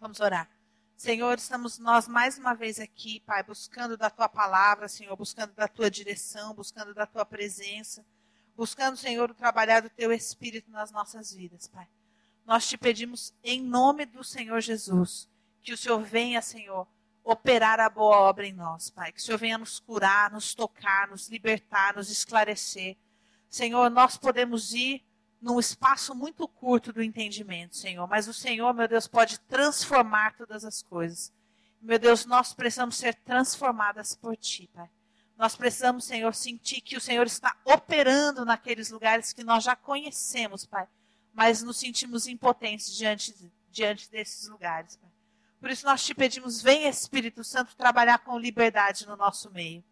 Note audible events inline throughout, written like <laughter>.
Vamos orar. Senhor, estamos nós mais uma vez aqui, Pai, buscando da tua palavra, Senhor, buscando da tua direção, buscando da tua presença, buscando, Senhor, o trabalhar do teu espírito nas nossas vidas, Pai. Nós te pedimos em nome do Senhor Jesus, que o Senhor venha, Senhor, operar a boa obra em nós, Pai. Que o Senhor venha nos curar, nos tocar, nos libertar, nos esclarecer. Senhor, nós podemos ir num espaço muito curto do entendimento, Senhor. Mas o Senhor, meu Deus, pode transformar todas as coisas. Meu Deus, nós precisamos ser transformadas por Ti, Pai. Nós precisamos, Senhor, sentir que o Senhor está operando naqueles lugares que nós já conhecemos, Pai. Mas nos sentimos impotentes diante, diante desses lugares, Pai. Por isso nós te pedimos, vem Espírito Santo trabalhar com liberdade no nosso meio.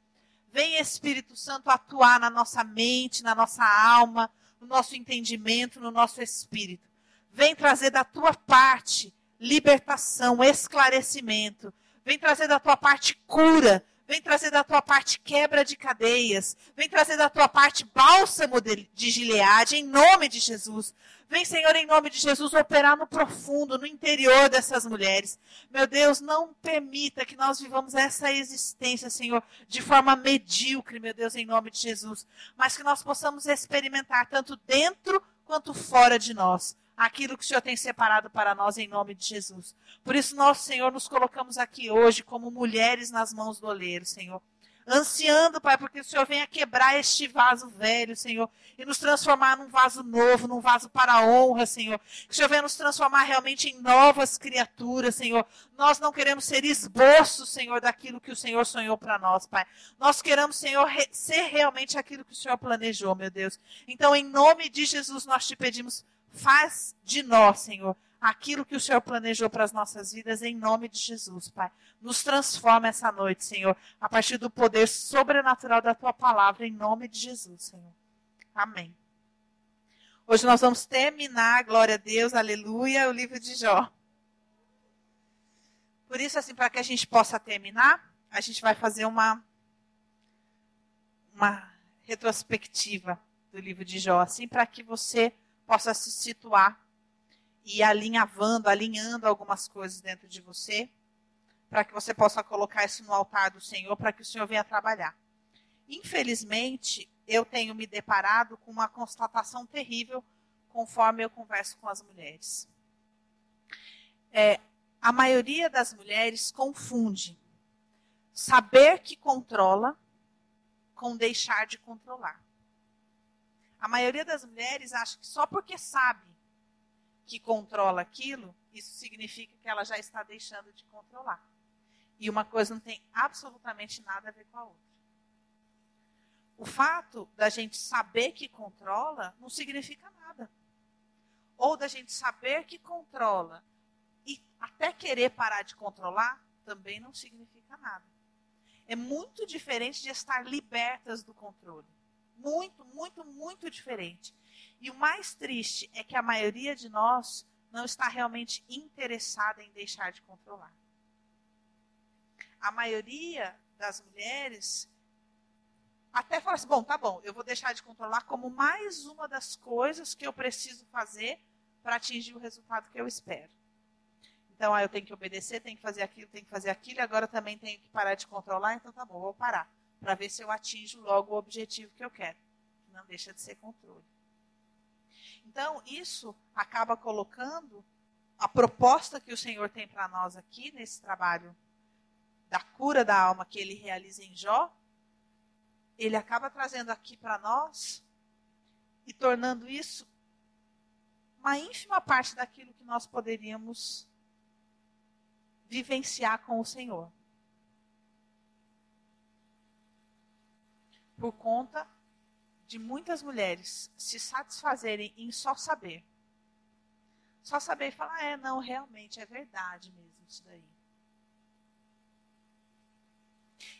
Vem Espírito Santo atuar na nossa mente, na nossa alma, no nosso entendimento, no nosso espírito. Vem trazer da tua parte libertação, esclarecimento. Vem trazer da tua parte cura. Vem trazer da tua parte quebra de cadeias. Vem trazer da tua parte bálsamo de, de Gileade, em nome de Jesus. Vem, Senhor, em nome de Jesus, operar no profundo, no interior dessas mulheres. Meu Deus, não permita que nós vivamos essa existência, Senhor, de forma medíocre, meu Deus, em nome de Jesus. Mas que nós possamos experimentar, tanto dentro quanto fora de nós, aquilo que o Senhor tem separado para nós em nome de Jesus. Por isso, nós, Senhor, nos colocamos aqui hoje como mulheres nas mãos do oleiro, Senhor ansiando, Pai, porque o Senhor venha quebrar este vaso velho, Senhor, e nos transformar num vaso novo, num vaso para a honra, Senhor. Que o Senhor venha nos transformar realmente em novas criaturas, Senhor. Nós não queremos ser esboços, Senhor, daquilo que o Senhor sonhou para nós, Pai. Nós queremos, Senhor, ser realmente aquilo que o Senhor planejou, meu Deus. Então, em nome de Jesus, nós te pedimos, faz de nós, Senhor, aquilo que o Senhor planejou para as nossas vidas, em nome de Jesus, Pai. Nos transforma essa noite, Senhor, a partir do poder sobrenatural da tua palavra, em nome de Jesus, Senhor. Amém. Hoje nós vamos terminar, glória a Deus, aleluia, o livro de Jó. Por isso, assim, para que a gente possa terminar, a gente vai fazer uma, uma retrospectiva do livro de Jó, assim, para que você possa se situar e alinhavando, alinhando algumas coisas dentro de você, para que você possa colocar isso no altar do Senhor, para que o Senhor venha trabalhar. Infelizmente, eu tenho me deparado com uma constatação terrível conforme eu converso com as mulheres. É, a maioria das mulheres confunde saber que controla com deixar de controlar. A maioria das mulheres acha que só porque sabe que controla aquilo, isso significa que ela já está deixando de controlar. E uma coisa não tem absolutamente nada a ver com a outra. O fato da gente saber que controla não significa nada. Ou da gente saber que controla e até querer parar de controlar também não significa nada. É muito diferente de estar libertas do controle. Muito, muito, muito diferente. E o mais triste é que a maioria de nós não está realmente interessada em deixar de controlar. A maioria das mulheres até fala assim: bom, tá bom, eu vou deixar de controlar como mais uma das coisas que eu preciso fazer para atingir o resultado que eu espero. Então, aí eu tenho que obedecer, tenho que fazer aquilo, tenho que fazer aquilo, e agora também tenho que parar de controlar, então tá bom, vou parar. Para ver se eu atinjo logo o objetivo que eu quero. Não deixa de ser controle. Então, isso acaba colocando a proposta que o Senhor tem para nós aqui, nesse trabalho da cura da alma que ele realiza em Jó, ele acaba trazendo aqui para nós e tornando isso uma ínfima parte daquilo que nós poderíamos vivenciar com o Senhor. Por conta de muitas mulheres se satisfazerem em só saber. Só saber e falar, é, não, realmente, é verdade mesmo isso daí.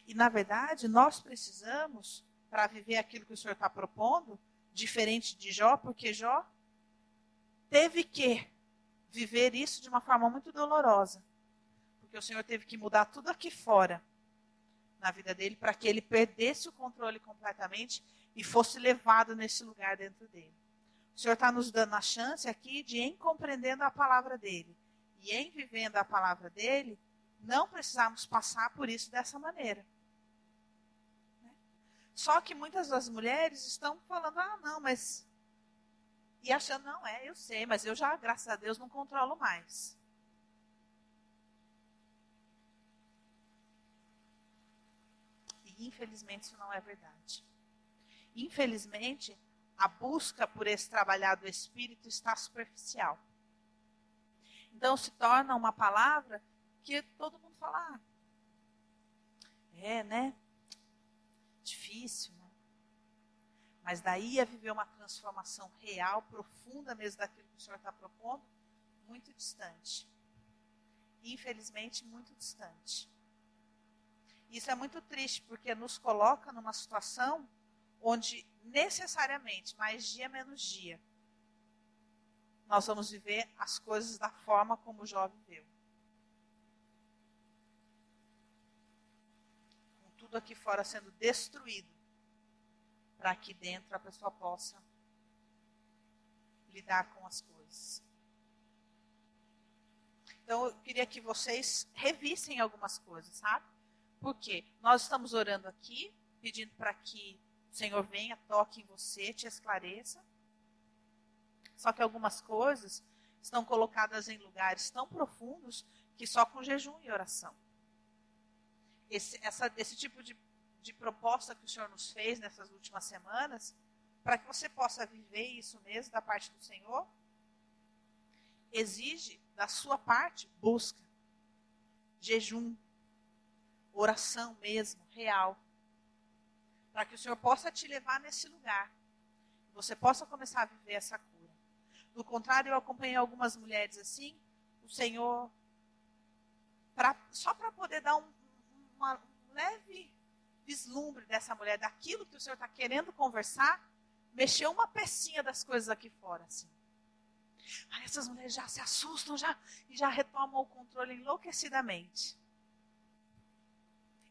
E, na verdade, nós precisamos, para viver aquilo que o Senhor está propondo, diferente de Jó, porque Jó teve que viver isso de uma forma muito dolorosa. Porque o Senhor teve que mudar tudo aqui fora na vida dele para que ele perdesse o controle completamente e fosse levado nesse lugar dentro dele. O Senhor está nos dando a chance aqui de, em compreendendo a palavra dele, e em vivendo a palavra dele, não precisarmos passar por isso dessa maneira. Né? Só que muitas das mulheres estão falando, ah, não, mas. E achando, não, é, eu sei, mas eu já, graças a Deus, não controlo mais. Infelizmente isso não é verdade. Infelizmente, a busca por esse trabalhar do espírito está superficial. Então se torna uma palavra que todo mundo fala, ah, é, né? Difícil, né? Mas daí a viver uma transformação real, profunda mesmo daquilo que o Senhor está propondo, muito distante. Infelizmente, muito distante. Isso é muito triste, porque nos coloca numa situação onde necessariamente, mais dia menos dia, nós vamos viver as coisas da forma como o Jó viveu. Com tudo aqui fora sendo destruído, para aqui dentro a pessoa possa lidar com as coisas. Então, eu queria que vocês revissem algumas coisas, sabe? Porque nós estamos orando aqui, pedindo para que o Senhor venha, toque em você, te esclareça. Só que algumas coisas estão colocadas em lugares tão profundos que só com jejum e oração. Esse, essa, esse tipo de, de proposta que o Senhor nos fez nessas últimas semanas, para que você possa viver isso mesmo da parte do Senhor, exige da sua parte busca, jejum, oração mesmo, real. Para que o Senhor possa te levar nesse lugar. Você possa começar a viver essa cura. Do contrário, eu acompanhei algumas mulheres assim, o Senhor, pra, só para poder dar um, uma, um leve vislumbre dessa mulher, daquilo que o Senhor está querendo conversar, mexeu uma pecinha das coisas aqui fora, assim. Aí essas mulheres já se assustam já, e já retomam o controle enlouquecidamente.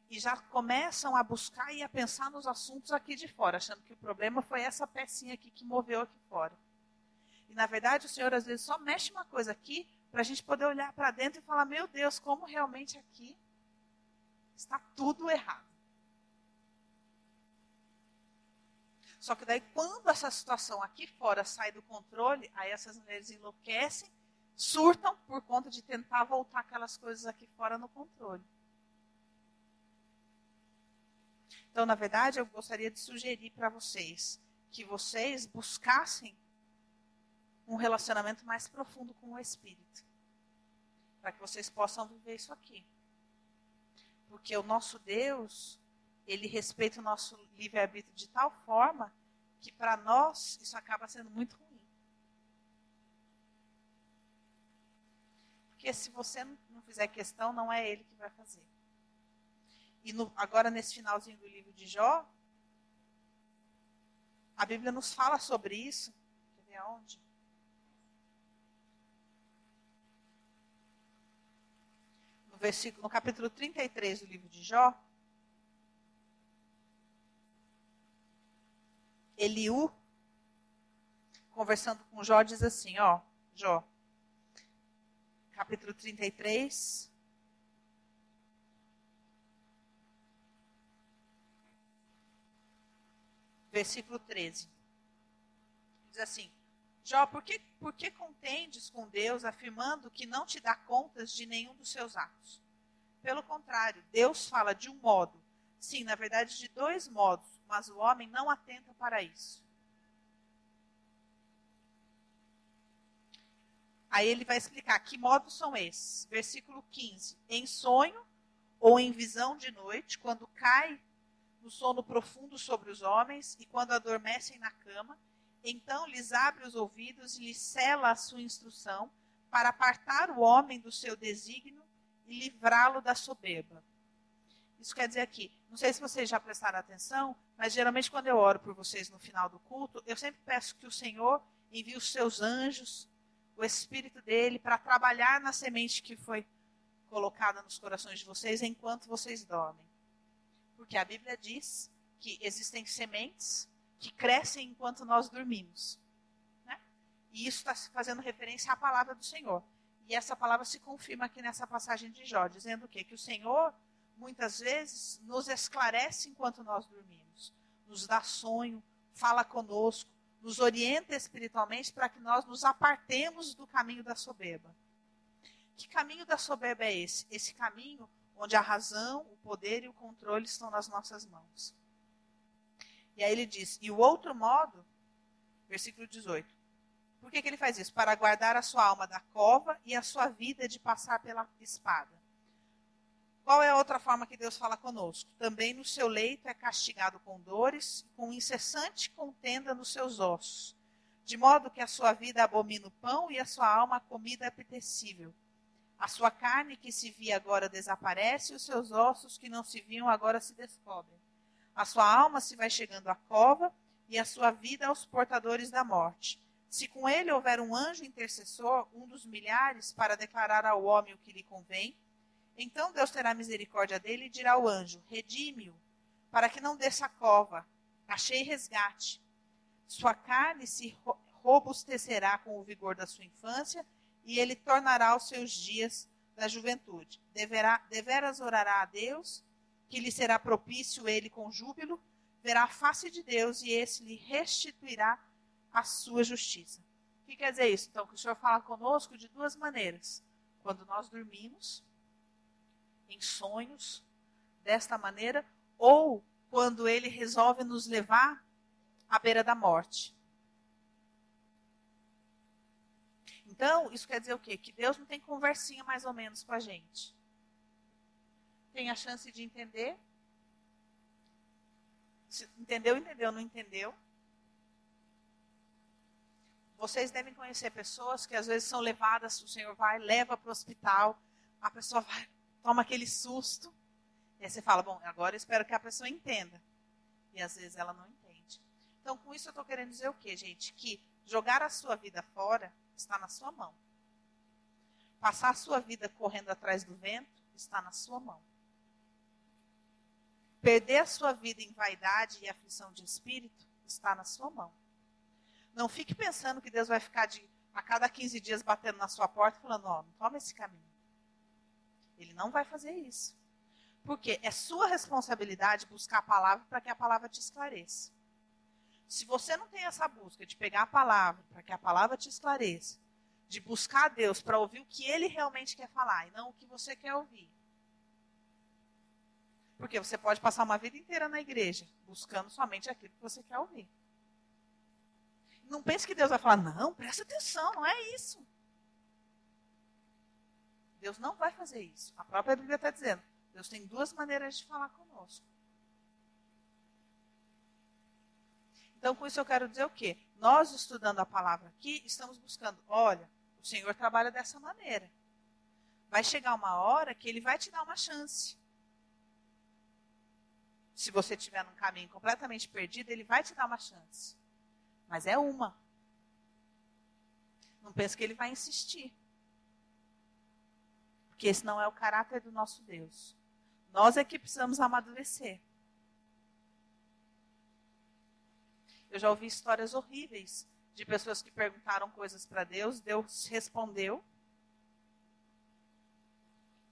E já começam a buscar e a pensar nos assuntos aqui de fora, achando que o problema foi essa pecinha aqui que moveu aqui fora. E na verdade o Senhor às vezes só mexe uma coisa aqui para a gente poder olhar para dentro e falar: meu Deus, como realmente aqui está tudo errado. Só que daí, quando essa situação aqui fora sai do controle, aí essas mulheres enlouquecem, surtam por conta de tentar voltar aquelas coisas aqui fora no controle. Então, na verdade, eu gostaria de sugerir para vocês que vocês buscassem um relacionamento mais profundo com o Espírito. Para que vocês possam viver isso aqui. Porque o nosso Deus, ele respeita o nosso livre-arbítrio de tal forma que para nós isso acaba sendo muito ruim. Porque se você não fizer questão, não é ele que vai fazer. E no, agora, nesse finalzinho do livro de Jó, a Bíblia nos fala sobre isso. Quer ver aonde? no, versículo, no capítulo 33 do livro de Jó, Eliú, conversando com Jó, diz assim, ó, Jó, capítulo 33, versículo 13. Diz assim: Jó, por que, por que contendes com Deus afirmando que não te dá contas de nenhum dos seus atos? Pelo contrário, Deus fala de um modo, sim, na verdade de dois modos, mas o homem não atenta para isso. Aí ele vai explicar que modos são esses. Versículo 15: Em sonho ou em visão de noite, quando cai no sono profundo sobre os homens e quando adormecem na cama, então lhes abre os ouvidos e lhes cela a sua instrução, para apartar o homem do seu desígnio e livrá-lo da soberba. Isso quer dizer aqui, não sei se vocês já prestaram atenção, mas geralmente quando eu oro por vocês no final do culto, eu sempre peço que o Senhor envie os seus anjos, o Espírito dele, para trabalhar na semente que foi colocada nos corações de vocês enquanto vocês dormem. Porque a Bíblia diz que existem sementes que crescem enquanto nós dormimos. Né? E isso está fazendo referência à palavra do Senhor. E essa palavra se confirma aqui nessa passagem de Jó, dizendo o quê? Que o Senhor, muitas vezes, nos esclarece enquanto nós dormimos, nos dá sonho, fala conosco, nos orienta espiritualmente para que nós nos apartemos do caminho da soberba. Que caminho da soberba é esse? Esse caminho onde a razão, o poder e o controle estão nas nossas mãos. E aí ele diz: e o outro modo, versículo 18. Por que, que ele faz isso? Para guardar a sua alma da cova e a sua vida de passar pela espada. Qual é a outra forma que Deus fala conosco? Também no seu leito é castigado com dores, com incessante contenda nos seus ossos, de modo que a sua vida abomina o pão e a sua alma a comida apetecível. A sua carne que se via agora desaparece, e os seus ossos que não se viam agora se descobrem. A sua alma se vai chegando à cova e a sua vida aos portadores da morte. Se com ele houver um anjo intercessor, um dos milhares, para declarar ao homem o que lhe convém, então Deus terá misericórdia dele e dirá ao anjo: Redime-o, para que não desça a cova. Achei resgate. Sua carne se robustecerá com o vigor da sua infância, e ele tornará os seus dias da juventude. Deverá, deveras orará a Deus, que lhe será propício ele com júbilo, verá a face de Deus e esse lhe restituirá a sua justiça. O que quer dizer isso? Então, que o Senhor fala conosco de duas maneiras. Quando nós dormimos, em sonhos, desta maneira, ou quando ele resolve nos levar à beira da morte. Então, isso quer dizer o quê? Que Deus não tem conversinha mais ou menos com a gente. Tem a chance de entender se entendeu, entendeu, não entendeu. Vocês devem conhecer pessoas que às vezes são levadas, o Senhor vai, leva para o hospital, a pessoa vai, toma aquele susto. E aí você fala, bom, agora eu espero que a pessoa entenda. E às vezes ela não entende. Então, com isso eu estou querendo dizer o quê, gente? Que jogar a sua vida fora está na sua mão. Passar a sua vida correndo atrás do vento está na sua mão. Perder a sua vida em vaidade e aflição de espírito está na sua mão. Não fique pensando que Deus vai ficar de, a cada 15 dias batendo na sua porta falando: Ó, oh, toma esse caminho. Ele não vai fazer isso. Porque é sua responsabilidade buscar a palavra para que a palavra te esclareça. Se você não tem essa busca de pegar a palavra para que a palavra te esclareça, de buscar a Deus para ouvir o que ele realmente quer falar e não o que você quer ouvir, porque você pode passar uma vida inteira na igreja buscando somente aquilo que você quer ouvir. Não pense que Deus vai falar, não, presta atenção, não é isso. Deus não vai fazer isso. A própria Bíblia está dizendo, Deus tem duas maneiras de falar conosco. Então, com isso eu quero dizer o quê? Nós, estudando a palavra aqui, estamos buscando, olha, o Senhor trabalha dessa maneira. Vai chegar uma hora que Ele vai te dar uma chance se você estiver num caminho completamente perdido, ele vai te dar uma chance. Mas é uma. Não pense que ele vai insistir. Porque esse não é o caráter do nosso Deus. Nós é que precisamos amadurecer. Eu já ouvi histórias horríveis de pessoas que perguntaram coisas para Deus, Deus respondeu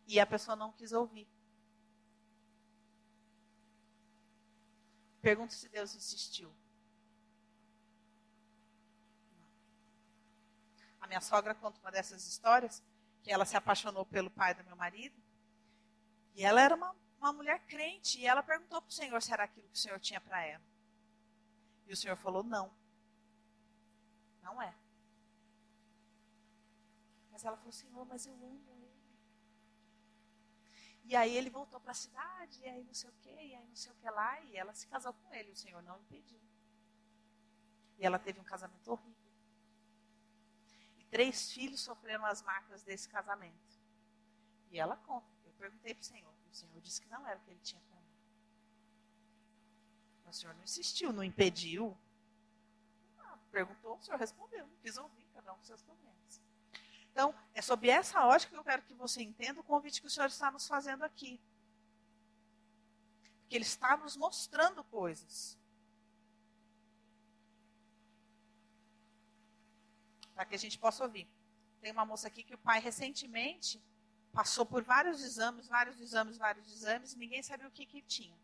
e a pessoa não quis ouvir. Pergunto se Deus insistiu. A minha sogra conta uma dessas histórias, que ela se apaixonou pelo pai do meu marido. E ela era uma, uma mulher crente. E ela perguntou para o Senhor se era aquilo que o Senhor tinha para ela. E o Senhor falou: não. Não é. Mas ela falou: Senhor, mas eu amo e aí ele voltou para a cidade, e aí não sei o quê, e aí não sei o que lá, e ela se casou com ele, o Senhor não impediu. E ela teve um casamento horrível. E três filhos sofreram as marcas desse casamento. E ela conta. Eu perguntei para o Senhor, e o Senhor disse que não era o que ele tinha. Mas o Senhor não insistiu, não impediu. Ah, perguntou, o Senhor respondeu, não quis ouvir, cada um com seus problemas. Então, é sob essa ótica que eu quero que você entenda o convite que o Senhor está nos fazendo aqui. Porque Ele está nos mostrando coisas. Para que a gente possa ouvir. tem uma moça aqui que o pai recentemente passou por vários exames, vários exames, vários exames, e ninguém sabia o que, que tinha.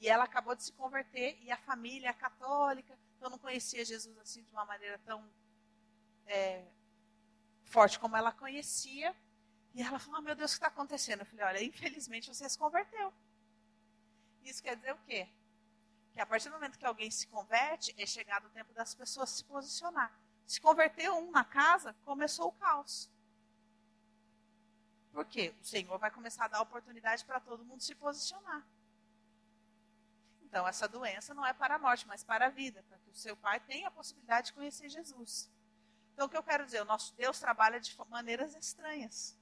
E ela acabou de se converter, e a família é católica, então não conhecia Jesus assim de uma maneira tão é, forte como ela conhecia. E ela falou: oh, meu Deus, o que está acontecendo? Eu falei: olha, infelizmente você se converteu. Isso quer dizer o quê? Que a partir do momento que alguém se converte, é chegado o tempo das pessoas se posicionar. Se converteu um na casa, começou o caos. Por quê? O Senhor vai começar a dar oportunidade para todo mundo se posicionar. Então, essa doença não é para a morte, mas para a vida, para que o seu pai tenha a possibilidade de conhecer Jesus. Então, o que eu quero dizer? O nosso Deus trabalha de maneiras estranhas.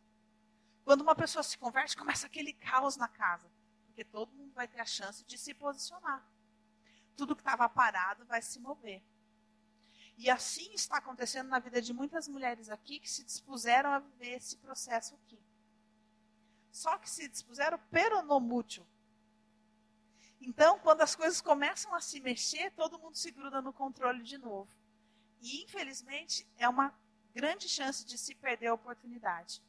Quando uma pessoa se converte, começa aquele caos na casa, porque todo mundo vai ter a chance de se posicionar. Tudo que estava parado vai se mover. E assim está acontecendo na vida de muitas mulheres aqui que se dispuseram a viver esse processo aqui. Só que se dispuseram peronomútil. Então, quando as coisas começam a se mexer, todo mundo se gruda no controle de novo. E, infelizmente, é uma grande chance de se perder a oportunidade.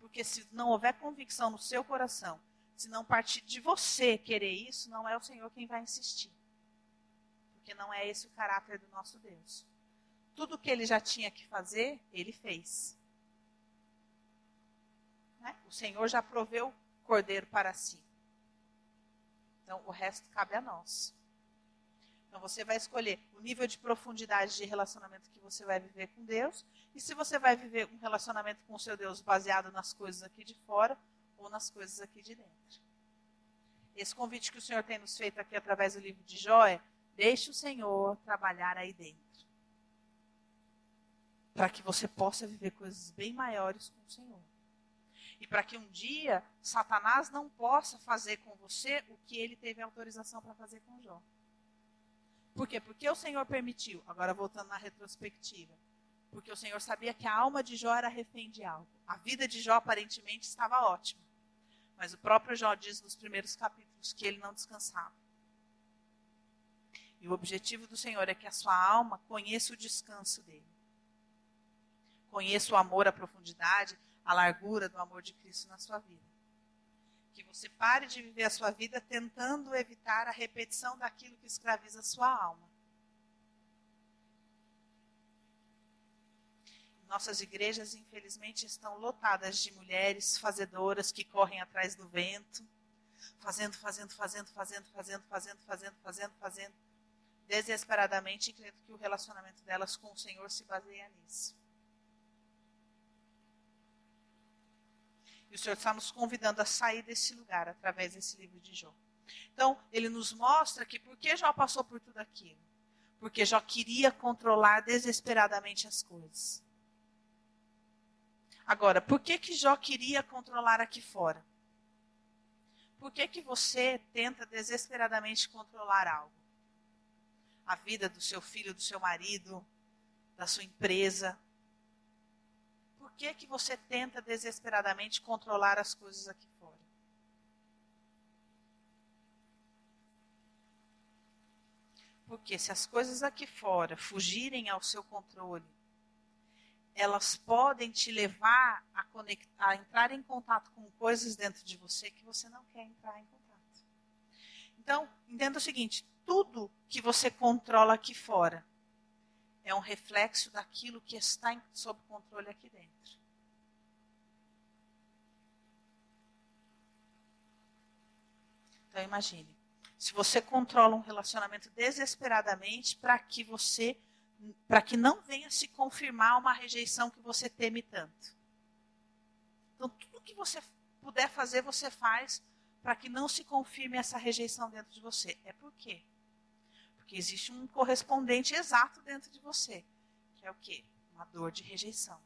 Porque se não houver convicção no seu coração, se não partir de você querer isso, não é o Senhor quem vai insistir. Porque não é esse o caráter do nosso Deus. Tudo que ele já tinha que fazer, ele fez. Né? O Senhor já proveu cordeiro para si. Então, o resto cabe a nós. Então, você vai escolher o nível de profundidade de relacionamento que você vai viver com Deus e se você vai viver um relacionamento com o seu Deus baseado nas coisas aqui de fora ou nas coisas aqui de dentro. Esse convite que o Senhor tem nos feito aqui através do livro de Jó é: deixe o Senhor trabalhar aí dentro. Para que você possa viver coisas bem maiores com o Senhor. E para que um dia Satanás não possa fazer com você o que ele teve autorização para fazer com Jó. Por quê? Porque o Senhor permitiu. Agora voltando na retrospectiva. Porque o Senhor sabia que a alma de Jó era refém de algo. A vida de Jó aparentemente estava ótima. Mas o próprio Jó diz nos primeiros capítulos que ele não descansava. E o objetivo do Senhor é que a sua alma conheça o descanso dele. Conheça o amor, a profundidade, a largura do amor de Cristo na sua vida. Que você pare de viver a sua vida tentando evitar a repetição daquilo que escraviza a sua alma. Nossas igrejas, infelizmente, estão lotadas de mulheres fazedoras que correm atrás do vento, fazendo, fazendo, fazendo, fazendo, fazendo, fazendo, fazendo, fazendo, fazendo, desesperadamente, crendo que o relacionamento delas com o Senhor se baseia nisso. E o Senhor está nos convidando a sair desse lugar através desse livro de Jó. Então, ele nos mostra que por que Jó passou por tudo aquilo? Porque Jó queria controlar desesperadamente as coisas. Agora, por que que Jó queria controlar aqui fora? Por que que você tenta desesperadamente controlar algo? A vida do seu filho, do seu marido, da sua empresa, que, que você tenta desesperadamente controlar as coisas aqui fora? Porque se as coisas aqui fora fugirem ao seu controle, elas podem te levar a, conectar, a entrar em contato com coisas dentro de você que você não quer entrar em contato. Então, entenda o seguinte: tudo que você controla aqui fora é um reflexo daquilo que está sob controle aqui dentro. Então imagine, se você controla um relacionamento desesperadamente para que você para que não venha se confirmar uma rejeição que você teme tanto. Então tudo que você puder fazer, você faz para que não se confirme essa rejeição dentro de você. É por quê? Porque existe um correspondente exato dentro de você, que é o quê? Uma dor de rejeição.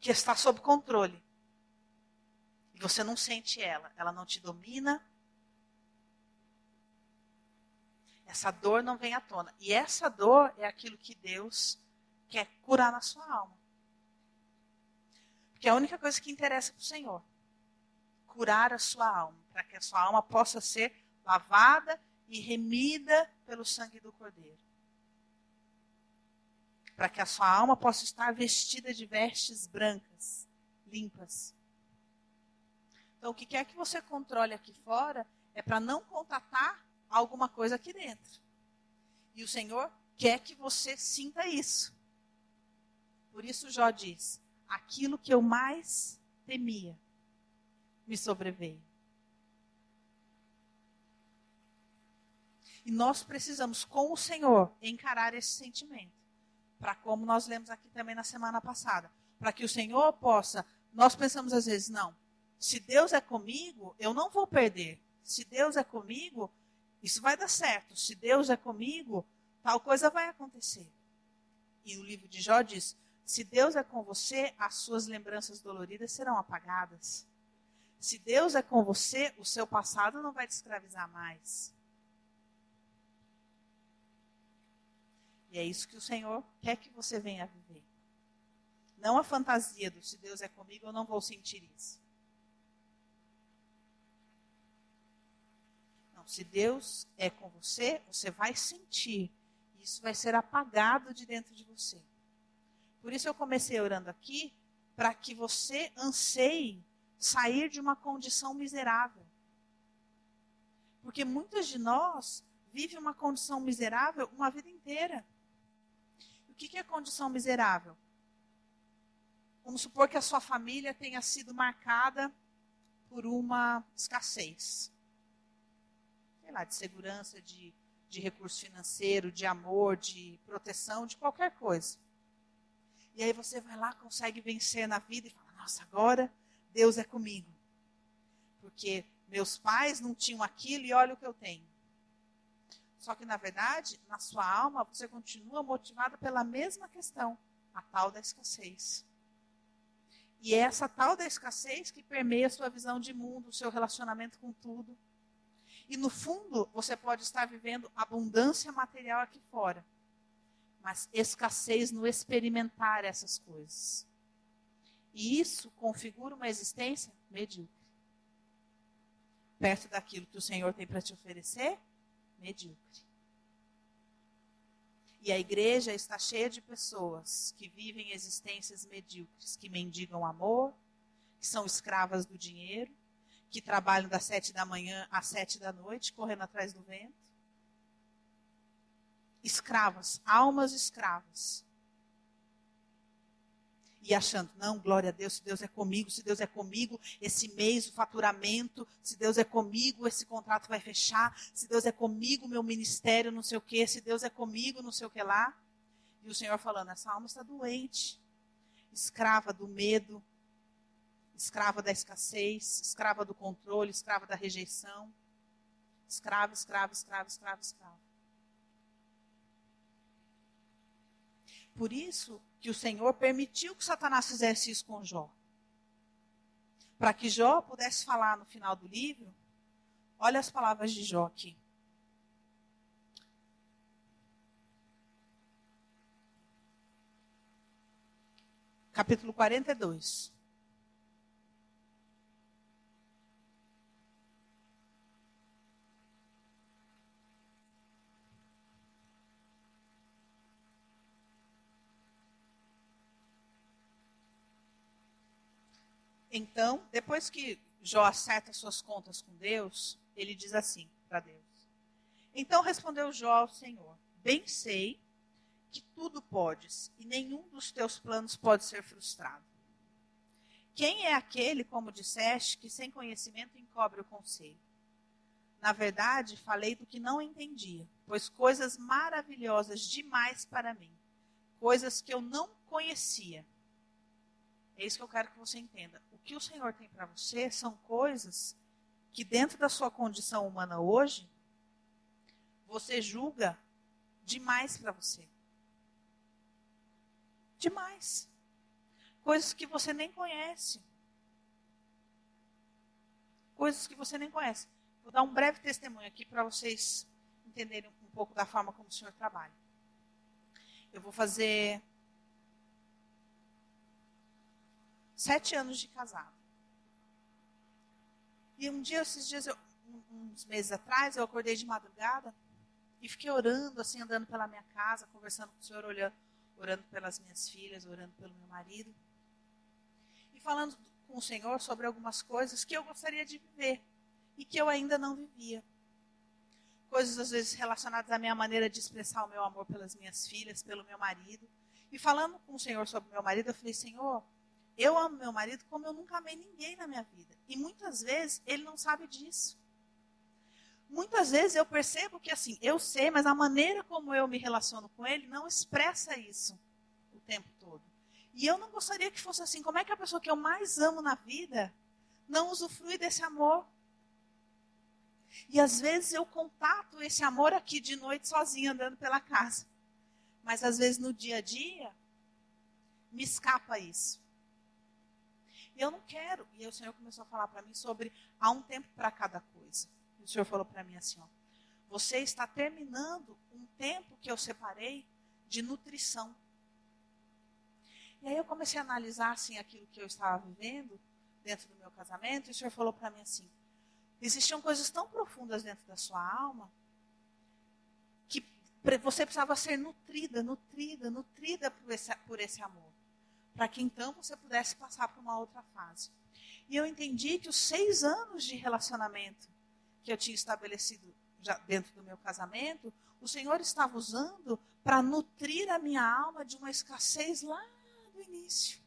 Que está sob controle. E você não sente ela, ela não te domina, essa dor não vem à tona. E essa dor é aquilo que Deus quer curar na sua alma. Porque é a única coisa que interessa para o Senhor. Curar a sua alma, para que a sua alma possa ser lavada e remida pelo sangue do Cordeiro. para que a sua alma possa estar vestida de vestes brancas, limpas. Então, o que quer que você controle aqui fora é para não contatar alguma coisa aqui dentro. E o Senhor quer que você sinta isso. Por isso, Jó diz: aquilo que eu mais temia me sobreveio. E nós precisamos, com o Senhor, encarar esse sentimento. Para como nós lemos aqui também na semana passada. Para que o Senhor possa. Nós pensamos às vezes, não. Se Deus é comigo, eu não vou perder. Se Deus é comigo, isso vai dar certo. Se Deus é comigo, tal coisa vai acontecer. E o livro de Jó diz: se Deus é com você, as suas lembranças doloridas serão apagadas. Se Deus é com você, o seu passado não vai te escravizar mais. E é isso que o Senhor quer que você venha viver. Não a fantasia do se Deus é comigo, eu não vou sentir isso. Não, se Deus é com você, você vai sentir. Isso vai ser apagado de dentro de você. Por isso eu comecei orando aqui, para que você anseie sair de uma condição miserável. Porque muitos de nós vivem uma condição miserável uma vida inteira. O que é condição miserável? Vamos supor que a sua família tenha sido marcada por uma escassez. Sei lá, de segurança, de, de recurso financeiro, de amor, de proteção, de qualquer coisa. E aí você vai lá, consegue vencer na vida e fala: Nossa, agora Deus é comigo. Porque meus pais não tinham aquilo e olha o que eu tenho. Só que, na verdade, na sua alma, você continua motivada pela mesma questão, a tal da escassez. E é essa tal da escassez que permeia a sua visão de mundo, o seu relacionamento com tudo. E no fundo, você pode estar vivendo abundância material aqui fora, mas escassez no experimentar essas coisas. E isso configura uma existência medíocre. Perto daquilo que o Senhor tem para te oferecer, medíocre. E a igreja está cheia de pessoas que vivem existências medíocres, que mendigam amor, que são escravas do dinheiro, que trabalham das sete da manhã às sete da noite, correndo atrás do vento. Escravas, almas escravas e achando, não, glória a Deus, se Deus é comigo, se Deus é comigo, esse mês o faturamento, se Deus é comigo, esse contrato vai fechar, se Deus é comigo, meu ministério, não sei o quê, se Deus é comigo, não sei o que lá. E o Senhor falando, essa alma está doente, escrava do medo, escrava da escassez, escrava do controle, escrava da rejeição. Escrava, escrava, escrava, escrava, escrava. Por isso que o Senhor permitiu que Satanás fizesse isso com Jó. Para que Jó pudesse falar no final do livro, olha as palavras de Jó aqui. Capítulo 42. Então, depois que Jó acerta suas contas com Deus, ele diz assim para Deus: Então respondeu Jó ao Senhor: Bem sei que tudo podes e nenhum dos teus planos pode ser frustrado. Quem é aquele, como disseste, que sem conhecimento encobre o conselho? Na verdade, falei do que não entendia, pois coisas maravilhosas demais para mim, coisas que eu não conhecia. É isso que eu quero que você entenda que o Senhor tem para você são coisas que, dentro da sua condição humana hoje, você julga demais para você. Demais. Coisas que você nem conhece. Coisas que você nem conhece. Vou dar um breve testemunho aqui para vocês entenderem um pouco da forma como o Senhor trabalha. Eu vou fazer sete anos de casado. E um dia, esses dias, eu, uns meses atrás, eu acordei de madrugada e fiquei orando, assim, andando pela minha casa, conversando com o Senhor, olhando, orando pelas minhas filhas, orando pelo meu marido. E falando com o Senhor sobre algumas coisas que eu gostaria de viver e que eu ainda não vivia. Coisas, às vezes, relacionadas à minha maneira de expressar o meu amor pelas minhas filhas, pelo meu marido. E falando com o Senhor sobre o meu marido, eu falei: Senhor, eu amo meu marido como eu nunca amei ninguém na minha vida. E muitas vezes ele não sabe disso. Muitas vezes eu percebo que assim, eu sei, mas a maneira como eu me relaciono com ele não expressa isso o tempo todo. E eu não gostaria que fosse assim. Como é que a pessoa que eu mais amo na vida não usufrui desse amor? E às vezes eu contato esse amor aqui de noite sozinha andando pela casa. Mas às vezes no dia a dia me escapa isso. E eu não quero. E aí o Senhor começou a falar para mim sobre há um tempo para cada coisa. E o Senhor falou para mim assim, ó, você está terminando um tempo que eu separei de nutrição. E aí eu comecei a analisar assim aquilo que eu estava vivendo dentro do meu casamento, e o Senhor falou para mim assim: existiam coisas tão profundas dentro da sua alma que você precisava ser nutrida, nutrida, nutrida por esse, por esse amor para que então você pudesse passar para uma outra fase. E eu entendi que os seis anos de relacionamento que eu tinha estabelecido já dentro do meu casamento, o Senhor estava usando para nutrir a minha alma de uma escassez lá no início.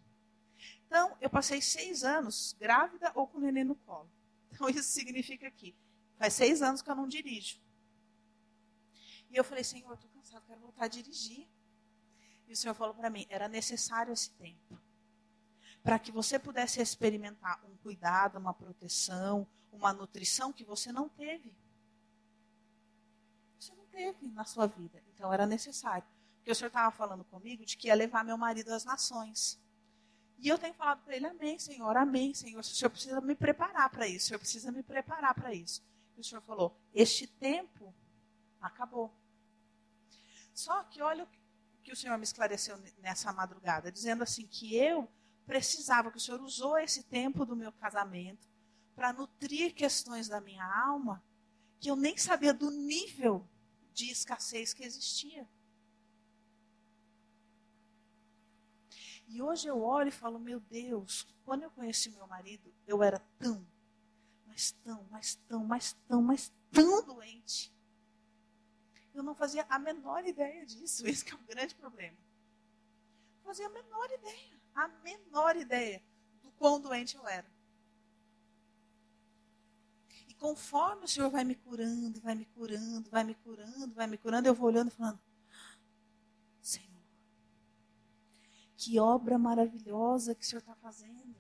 Então, eu passei seis anos grávida ou com o neném no colo. Então, isso significa que faz seis anos que eu não dirijo. E eu falei, Senhor, eu estou cansado, quero voltar a dirigir. E o Senhor falou para mim: era necessário esse tempo. Para que você pudesse experimentar um cuidado, uma proteção, uma nutrição que você não teve. Você não teve na sua vida. Então era necessário. Porque o Senhor estava falando comigo de que ia levar meu marido às nações. E eu tenho falado para ele: Amém, Senhor, Amém, Senhor. O Senhor precisa me preparar para isso. O Senhor precisa me preparar para isso. E o Senhor falou: Este tempo acabou. Só que olha que o Senhor me esclareceu nessa madrugada, dizendo assim que eu precisava, que o Senhor usou esse tempo do meu casamento para nutrir questões da minha alma que eu nem sabia do nível de escassez que existia. E hoje eu olho e falo, meu Deus, quando eu conheci meu marido, eu era tão, mas tão, mas tão, mas tão, mas tão doente. Eu não fazia a menor ideia disso. <laughs> Esse é o grande problema. Não fazia a menor ideia. A menor ideia do quão doente eu era. E conforme o Senhor vai me curando, vai me curando, vai me curando, vai me curando, eu vou olhando e falando: Senhor, que obra maravilhosa que o Senhor está fazendo.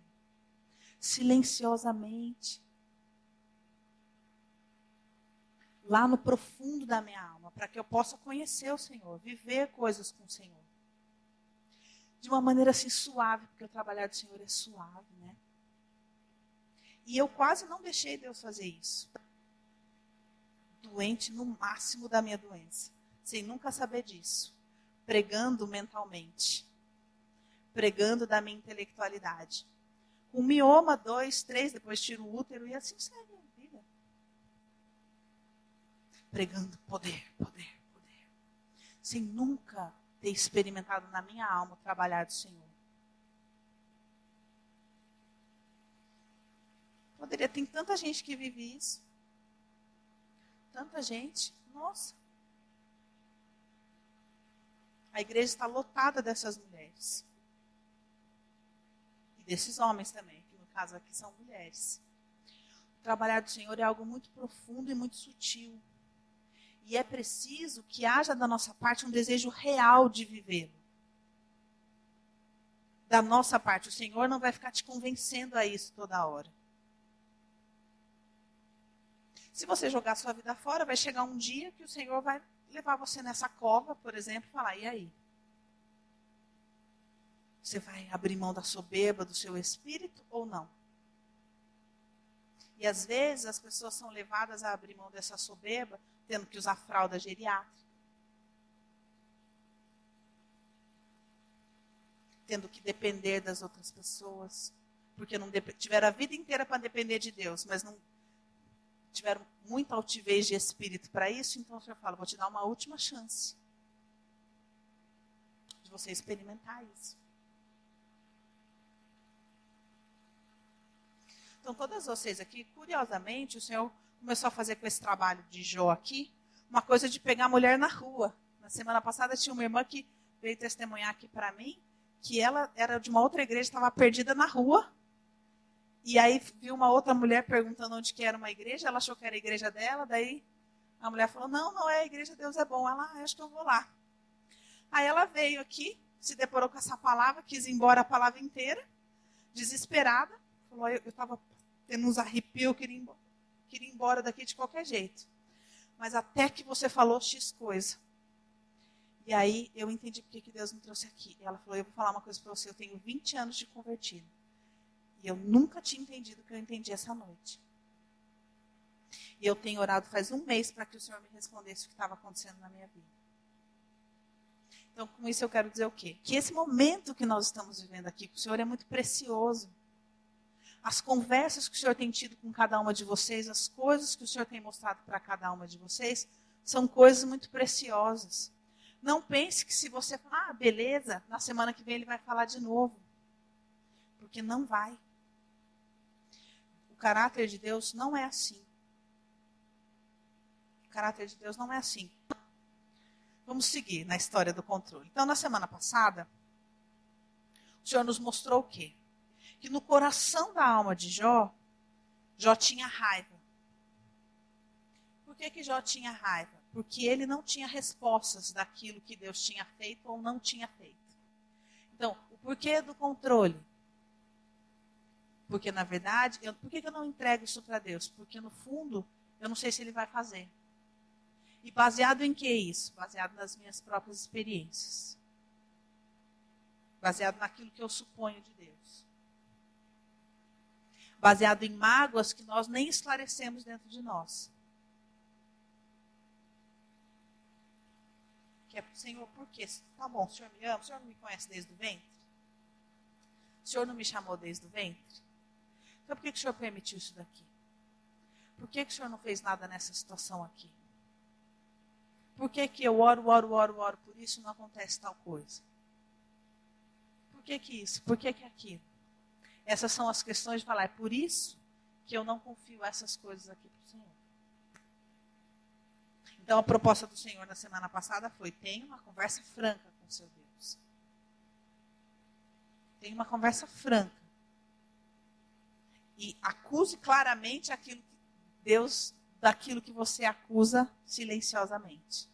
Silenciosamente. Lá no profundo da minha alma, para que eu possa conhecer o Senhor, viver coisas com o Senhor. De uma maneira assim suave, porque o trabalhar do Senhor é suave, né? E eu quase não deixei Deus fazer isso. Doente no máximo da minha doença, sem nunca saber disso. Pregando mentalmente. Pregando da minha intelectualidade. Com mioma, dois, três, depois tiro o útero e assim segue pregando poder, poder, poder. Sem nunca ter experimentado na minha alma o trabalhar do Senhor. Poderia ter tanta gente que vive isso. Tanta gente. Nossa. A igreja está lotada dessas mulheres. E desses homens também, que no caso aqui são mulheres. O trabalhar do Senhor é algo muito profundo e muito sutil. E é preciso que haja da nossa parte um desejo real de vivê-lo. Da nossa parte, o Senhor não vai ficar te convencendo a isso toda hora. Se você jogar sua vida fora, vai chegar um dia que o Senhor vai levar você nessa cova, por exemplo, e falar: e aí? Você vai abrir mão da soberba do seu espírito ou não? E às vezes as pessoas são levadas a abrir mão dessa soberba tendo que usar fralda geriátrica, tendo que depender das outras pessoas, porque não tiveram a vida inteira para depender de Deus, mas não tiveram muita altivez de espírito para isso, então o Senhor fala: vou te dar uma última chance você experimentar isso. Então, todas vocês aqui, curiosamente, o Senhor começou a fazer com esse trabalho de Jó aqui, uma coisa de pegar a mulher na rua. Na semana passada tinha uma irmã que veio testemunhar aqui para mim, que ela era de uma outra igreja, estava perdida na rua. E aí viu uma outra mulher perguntando onde que era uma igreja, ela achou que era a igreja dela, daí a mulher falou: "Não, não é a igreja, Deus é bom". Ela: ah, "Acho que eu vou lá". Aí ela veio aqui, se deparou com essa palavra, quis ir embora a palavra inteira, desesperada, falou: "Eu estava tendo uns arrepios, queria ir, embora, queria ir embora daqui de qualquer jeito". Mas até que você falou X coisa, e aí eu entendi porque que Deus me trouxe aqui. Ela falou: Eu vou falar uma coisa para você. Eu tenho 20 anos de convertido. E eu nunca tinha entendido o que eu entendi essa noite. E eu tenho orado faz um mês para que o Senhor me respondesse o que estava acontecendo na minha vida. Então, com isso eu quero dizer o quê? Que esse momento que nós estamos vivendo aqui com o Senhor é muito precioso. As conversas que o Senhor tem tido com cada uma de vocês, as coisas que o Senhor tem mostrado para cada uma de vocês, são coisas muito preciosas. Não pense que se você falar, ah, beleza, na semana que vem ele vai falar de novo. Porque não vai. O caráter de Deus não é assim. O caráter de Deus não é assim. Vamos seguir na história do controle. Então, na semana passada, o Senhor nos mostrou o quê? Que no coração da alma de Jó, Jó tinha raiva. Por que, que Jó tinha raiva? porque ele não tinha respostas daquilo que Deus tinha feito ou não tinha feito. Então, o porquê do controle? Porque, na verdade, eu, por que eu não entrego isso para Deus? Porque, no fundo, eu não sei se Ele vai fazer. E baseado em que isso? Baseado nas minhas próprias experiências. Baseado naquilo que eu suponho de Deus. Baseado em mágoas que nós nem esclarecemos dentro de nós. que é Senhor, por quê? Tá bom, o Senhor me ama, o Senhor não me conhece desde o ventre? O Senhor não me chamou desde o ventre? Então por que, que o Senhor permitiu isso daqui? Por que, que o Senhor não fez nada nessa situação aqui? Por que, que eu oro, oro, oro, oro por isso não acontece tal coisa? Por que, que isso? Por que, que aquilo? Essas são as questões de falar, é por isso que eu não confio essas coisas aqui para o Senhor. Então, a proposta do Senhor na semana passada foi: tenha uma conversa franca com seu Deus. Tenha uma conversa franca. E acuse claramente aquilo que Deus daquilo que você acusa silenciosamente.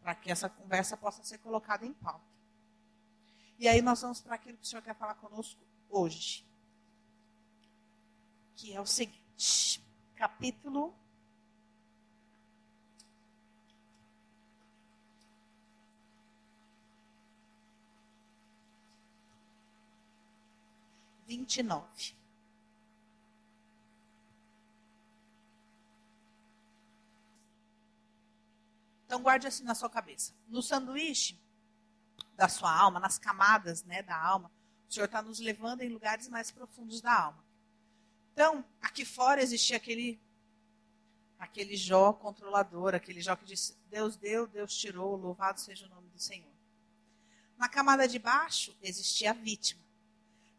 Para que essa conversa possa ser colocada em pauta. E aí nós vamos para aquilo que o Senhor quer falar conosco hoje. Que é o seguinte: capítulo vinte e nove. Então guarde assim na sua cabeça. No sanduíche da sua alma, nas camadas né, da alma, o Senhor está nos levando em lugares mais profundos da alma. Então, aqui fora existia aquele aquele Jó controlador, aquele Jó que disse: Deus deu, Deus tirou, louvado seja o nome do Senhor. Na camada de baixo existia a vítima.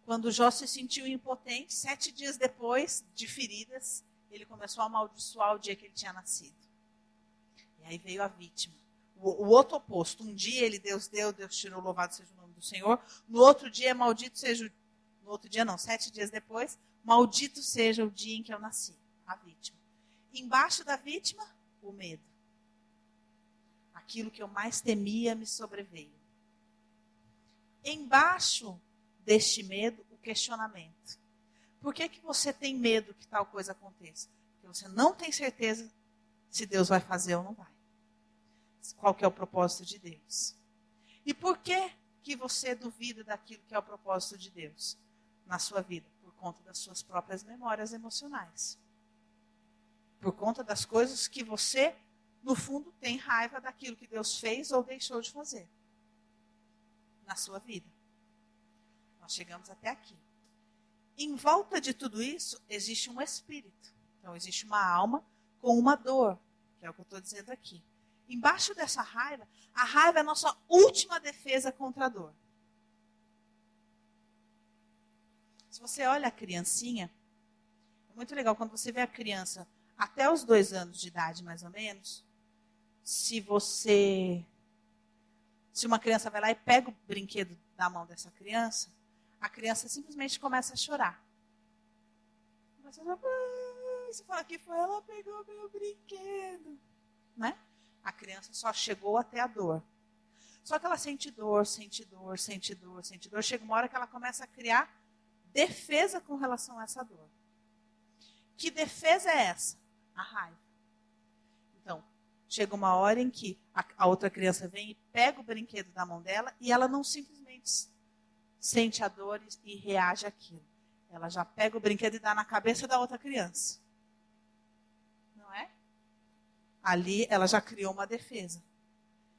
Quando Jó se sentiu impotente, sete dias depois de feridas, ele começou a amaldiçoar o dia que ele tinha nascido. E aí veio a vítima. O, o outro oposto. Um dia ele, Deus deu, Deus tirou, louvado seja o nome do Senhor. No outro dia, maldito seja. No outro dia, não, sete dias depois, maldito seja o dia em que eu nasci. A vítima. Embaixo da vítima, o medo. Aquilo que eu mais temia me sobreveio. Embaixo deste medo o questionamento. Por que, que você tem medo que tal coisa aconteça? Porque você não tem certeza se Deus vai fazer ou não vai. Qual que é o propósito de Deus? E por que que você duvida daquilo que é o propósito de Deus na sua vida? Por conta das suas próprias memórias emocionais. Por conta das coisas que você, no fundo, tem raiva daquilo que Deus fez ou deixou de fazer na sua vida. Nós chegamos até aqui. Em volta de tudo isso, existe um espírito. Então, existe uma alma com uma dor, que é o que eu estou dizendo aqui. Embaixo dessa raiva, a raiva é a nossa última defesa contra a dor. Se você olha a criancinha, é muito legal quando você vê a criança até os dois anos de idade, mais ou menos. Se você. Se uma criança vai lá e pega o brinquedo da mão dessa criança, a criança simplesmente começa a chorar. Começa a chorar. Você fala que foi ela pegou meu brinquedo. Né? A criança só chegou até a dor. Só que ela sente dor, sente dor, sente dor, sente dor. Chega uma hora que ela começa a criar defesa com relação a essa dor. Que defesa é essa? A raiva. Então, chega uma hora em que a, a outra criança vem e pega o brinquedo da mão dela e ela não simplesmente sente a dor e, reage àquilo. Ela já pega o brinquedo e dá na cabeça da outra criança. Ali ela já criou uma defesa.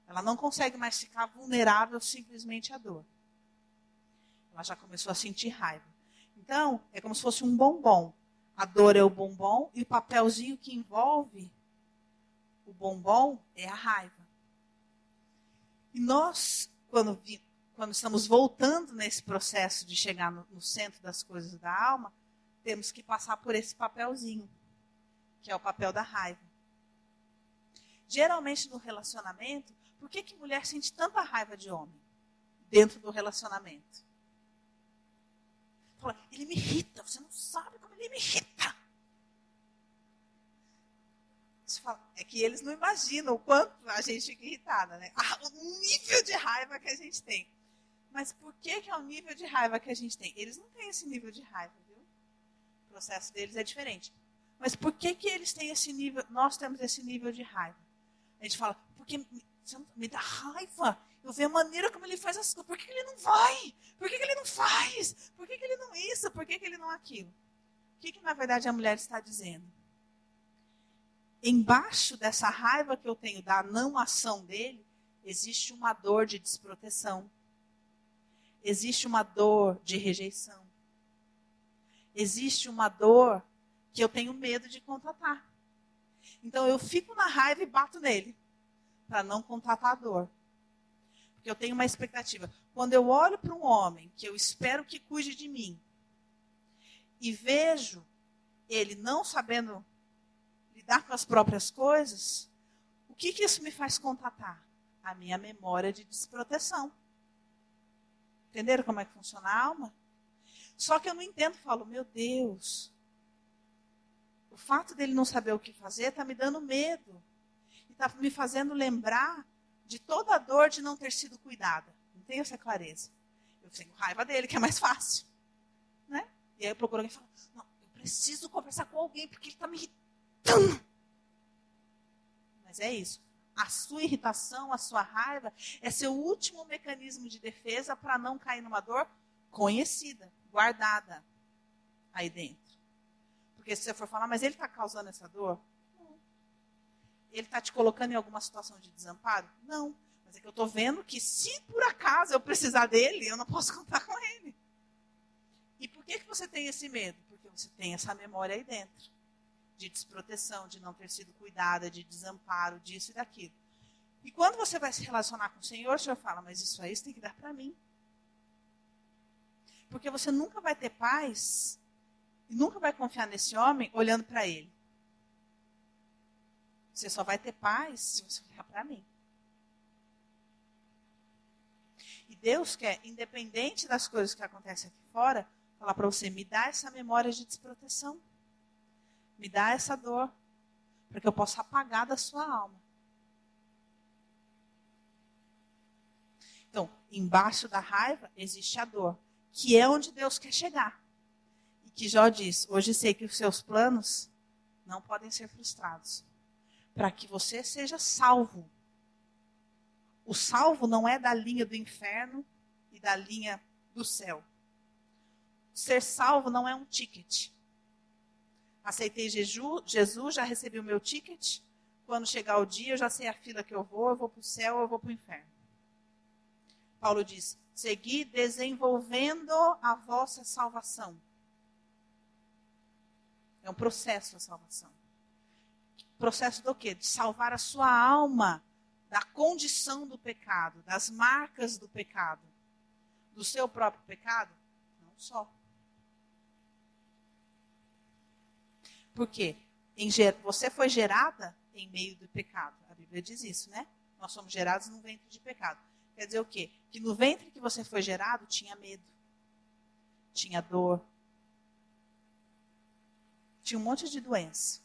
Ela não consegue mais ficar vulnerável simplesmente à dor. Ela já começou a sentir raiva. Então, é como se fosse um bombom. A dor é o bombom e o papelzinho que envolve o bombom é a raiva. E nós, quando, quando estamos voltando nesse processo de chegar no, no centro das coisas da alma, temos que passar por esse papelzinho, que é o papel da raiva. Geralmente no relacionamento, por que, que mulher sente tanta raiva de homem dentro do relacionamento? Ele me irrita, você não sabe como ele me irrita. Você fala, é que eles não imaginam o quanto a gente fica irritada, né? Ah, o nível de raiva que a gente tem. Mas por que, que é o nível de raiva que a gente tem? Eles não têm esse nível de raiva, viu? O processo deles é diferente. Mas por que, que eles têm esse nível, nós temos esse nível de raiva? A gente fala, porque me dá raiva. Eu vejo a maneira como ele faz as coisas. Por que ele não vai? Por que ele não faz? Por que ele não isso? Por que ele não aquilo? O que, que na verdade a mulher está dizendo? Embaixo dessa raiva que eu tenho da não ação dele, existe uma dor de desproteção. Existe uma dor de rejeição. Existe uma dor que eu tenho medo de contratar. Então eu fico na raiva e bato nele para não contratar a dor. Porque eu tenho uma expectativa. Quando eu olho para um homem que eu espero que cuide de mim e vejo ele não sabendo lidar com as próprias coisas, o que, que isso me faz contatar? A minha memória de desproteção. Entenderam como é que funciona a alma? Só que eu não entendo, falo, meu Deus, fato dele não saber o que fazer está me dando medo. E está me fazendo lembrar de toda a dor de não ter sido cuidada. Não tenho essa clareza. Eu tenho raiva dele, que é mais fácil. Né? E aí eu procuro alguém e falo, não, eu preciso conversar com alguém, porque ele está me irritando. Mas é isso. A sua irritação, a sua raiva, é seu último mecanismo de defesa para não cair numa dor conhecida, guardada aí dentro. Porque se você for falar, mas ele está causando essa dor, ele está te colocando em alguma situação de desamparo? Não. Mas é que eu estou vendo que se por acaso eu precisar dele, eu não posso <laughs> contar com ele. E por que, que você tem esse medo? Porque você tem essa memória aí dentro. De desproteção, de não ter sido cuidada, de desamparo, disso e daquilo. E quando você vai se relacionar com o Senhor, o Senhor fala, mas isso aí você tem que dar para mim. Porque você nunca vai ter paz e nunca vai confiar nesse homem olhando para ele. Você só vai ter paz se você olhar para mim. E Deus quer, independente das coisas que acontecem aqui fora, falar para você: me dá essa memória de desproteção. Me dá essa dor. Para que eu possa apagar da sua alma. Então, embaixo da raiva existe a dor, que é onde Deus quer chegar. Que Jó diz: hoje sei que os seus planos não podem ser frustrados para que você seja salvo. O salvo não é da linha do inferno e da linha do céu. Ser salvo não é um ticket. Aceitei Jesus, já recebi o meu ticket. Quando chegar o dia, eu já sei a fila que eu vou, eu vou para o céu eu vou para o inferno. Paulo diz: segui desenvolvendo a vossa salvação. É um processo a salvação processo do quê? De salvar a sua alma da condição do pecado, das marcas do pecado, do seu próprio pecado? Não só. Por quê? Você foi gerada em meio do pecado. A Bíblia diz isso, né? Nós somos gerados no ventre de pecado. Quer dizer o quê? Que no ventre que você foi gerado tinha medo, tinha dor, tinha um monte de doença.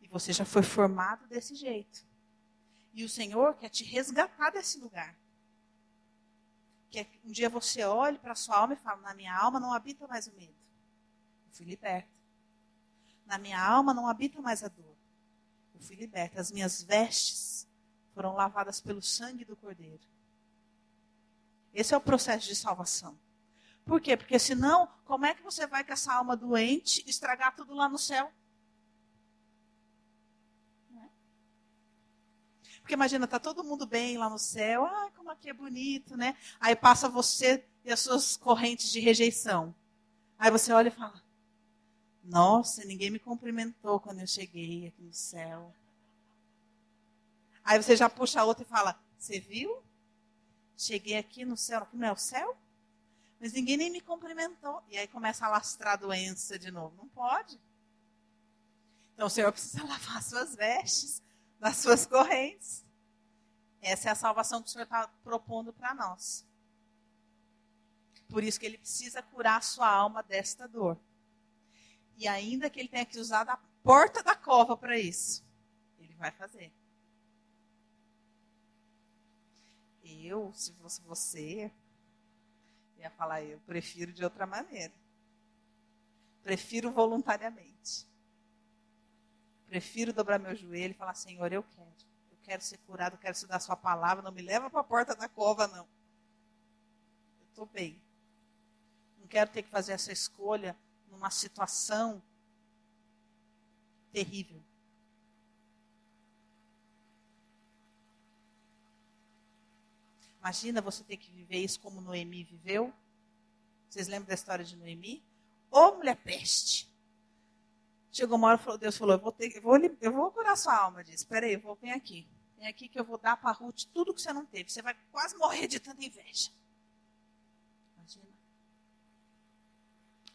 E você já foi formado desse jeito. E o Senhor quer te resgatar desse lugar. Que um dia você olhe para a sua alma e fale: Na minha alma não habita mais o medo. Eu fui liberta. Na minha alma não habita mais a dor. Eu fui liberta. As minhas vestes foram lavadas pelo sangue do Cordeiro. Esse é o processo de salvação. Por quê? Porque senão, como é que você vai com essa alma doente estragar tudo lá no céu? É? Porque imagina, tá todo mundo bem lá no céu, ah, como aqui é bonito, né? Aí passa você e as suas correntes de rejeição. Aí você olha e fala: nossa, ninguém me cumprimentou quando eu cheguei aqui no céu. Aí você já puxa a outra e fala: Você viu? Cheguei aqui no céu, aqui não é o céu? Mas ninguém nem me cumprimentou. E aí começa a lastrar a doença de novo. Não pode. Então o Senhor precisa <laughs> lavar suas vestes, das suas correntes. Essa é a salvação que o Senhor está propondo para nós. Por isso que ele precisa curar a sua alma desta dor. E ainda que ele tenha que usar da porta da cova para isso, ele vai fazer. Eu, se fosse você, ia falar, eu prefiro de outra maneira. Prefiro voluntariamente. Prefiro dobrar meu joelho e falar, Senhor, eu quero. Eu quero ser curado, eu quero estudar a sua palavra. Não me leva para a porta da cova, não. Eu estou bem. Não quero ter que fazer essa escolha numa situação terrível. Imagina você ter que viver isso como Noemi viveu. Vocês lembram da história de Noemi? Ô mulher peste! Chegou uma hora, Deus falou, eu vou, ter, eu vou, eu vou curar sua alma. Disse, espera aí, vou, vir aqui. Vem aqui que eu vou dar para Ruth tudo que você não teve. Você vai quase morrer de tanta inveja.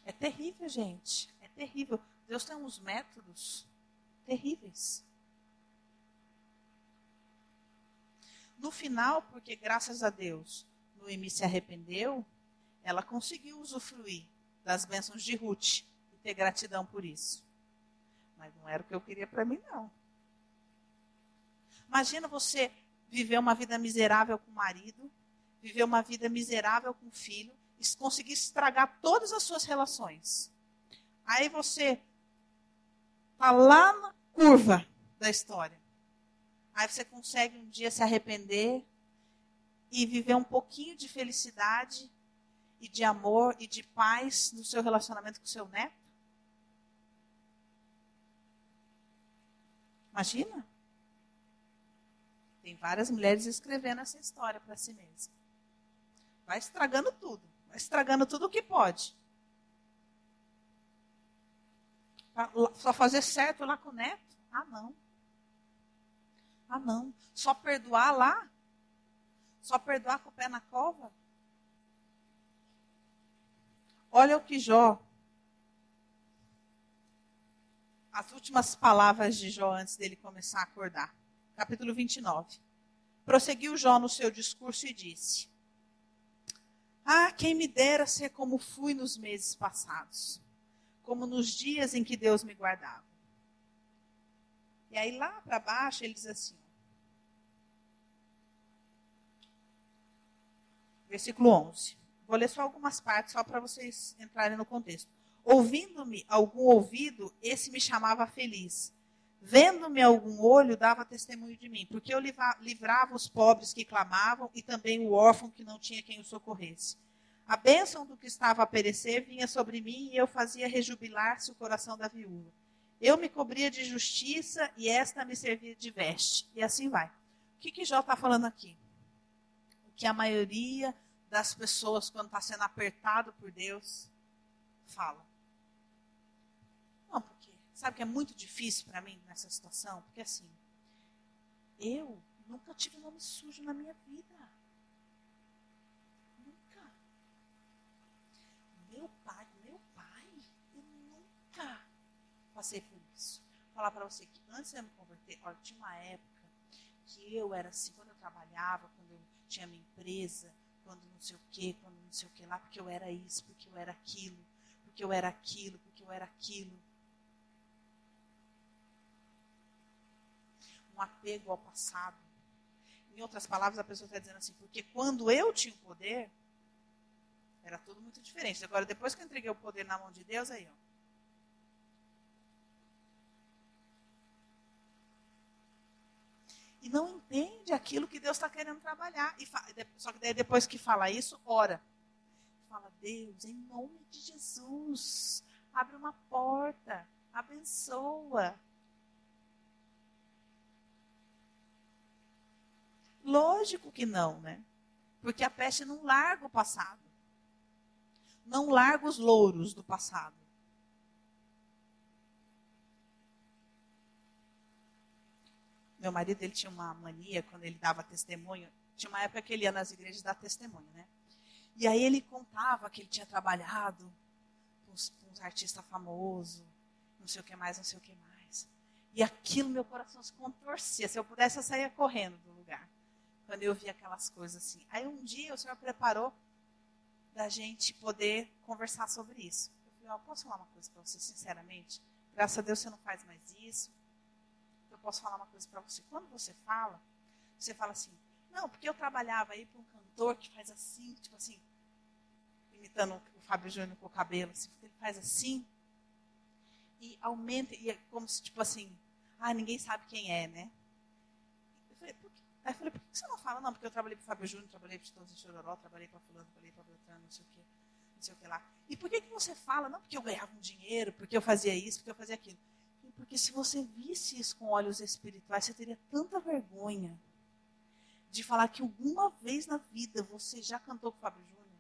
É terrível, gente. É terrível. Deus tem uns métodos terríveis. No final, porque graças a Deus Noemi se arrependeu, ela conseguiu usufruir das bênçãos de Ruth e ter gratidão por isso. Mas não era o que eu queria para mim, não. Imagina você viver uma vida miserável com o marido, viver uma vida miserável com o filho, conseguir estragar todas as suas relações. Aí você está lá na curva da história. Aí você consegue um dia se arrepender e viver um pouquinho de felicidade e de amor e de paz no seu relacionamento com seu neto? Imagina? Tem várias mulheres escrevendo essa história para si mesmas. Vai estragando tudo estragando tudo o que pode. Só fazer certo lá com o neto? Ah, não. Ah, não. Só perdoar lá? Só perdoar com o pé na cova? Olha o que Jó. As últimas palavras de Jó antes dele começar a acordar. Capítulo 29. Prosseguiu Jó no seu discurso e disse: ah, quem me dera ser como fui nos meses passados, como nos dias em que Deus me guardava. E aí lá para baixo ele diz assim, versículo 11. Vou ler só algumas partes, só para vocês entrarem no contexto. Ouvindo-me algum ouvido, esse me chamava feliz. Vendo-me algum olho, dava testemunho de mim, porque eu livrava os pobres que clamavam e também o órfão que não tinha quem o socorresse. A bênção do que estava a perecer vinha sobre mim e eu fazia rejubilar-se o coração da viúva. Eu me cobria de justiça e esta me servia de veste. E assim vai. O que, que Jó está falando aqui? O que a maioria das pessoas, quando está sendo apertado por Deus, fala. Sabe que é muito difícil para mim nessa situação? Porque assim, eu Nunca tive nome sujo na minha vida. Nunca. Meu pai, meu pai, eu nunca passei por isso. Vou falar para você que antes de eu me converter, olha, tinha uma época que eu era assim, quando eu trabalhava, quando eu tinha minha empresa, quando não sei o que, quando não sei o que lá, porque eu era isso, porque eu era aquilo, porque eu era aquilo, porque eu era aquilo. Um apego ao passado. Em outras palavras, a pessoa está dizendo assim, porque quando eu tinha o poder, era tudo muito diferente. Agora, depois que eu entreguei o poder na mão de Deus, aí, ó. E não entende aquilo que Deus está querendo trabalhar. E só que daí, depois que fala isso, ora. Fala, Deus, em nome de Jesus, abre uma porta, abençoa. Lógico que não, né? Porque a peste não larga o passado. Não larga os louros do passado. Meu marido ele tinha uma mania quando ele dava testemunho. Tinha uma época que ele ia nas igrejas dar testemunho, né? E aí ele contava que ele tinha trabalhado com uns, artistas famosos, não sei o que mais, não sei o que mais. E aquilo meu coração se contorcia. Se eu pudesse, eu saía correndo do lugar quando eu vi aquelas coisas assim. Aí um dia o Senhor preparou da gente poder conversar sobre isso. Eu falei, ó, posso falar uma coisa para você, sinceramente? Graças a Deus você não faz mais isso. Posso falar uma coisa para você. Quando você fala, você fala assim, não, porque eu trabalhava aí para um cantor que faz assim, tipo assim, imitando o Fábio Júnior com o cabelo, assim, ele faz assim, e aumenta, e é como se, tipo assim, ah, ninguém sabe quem é, né? Eu falei, por que Aí eu falei, por que você não fala? Não, porque eu trabalhei para o Fábio Júnior, trabalhei para o Chitãozinho Chororó, trabalhei para fulano, trabalhei para Beltrano, não sei o quê, não sei o que lá. E por que, que você fala? Não, porque eu ganhava um dinheiro, porque eu fazia isso, porque eu fazia aquilo. Porque se você visse isso com olhos espirituais, você teria tanta vergonha de falar que alguma vez na vida você já cantou com o Fábio Júnior.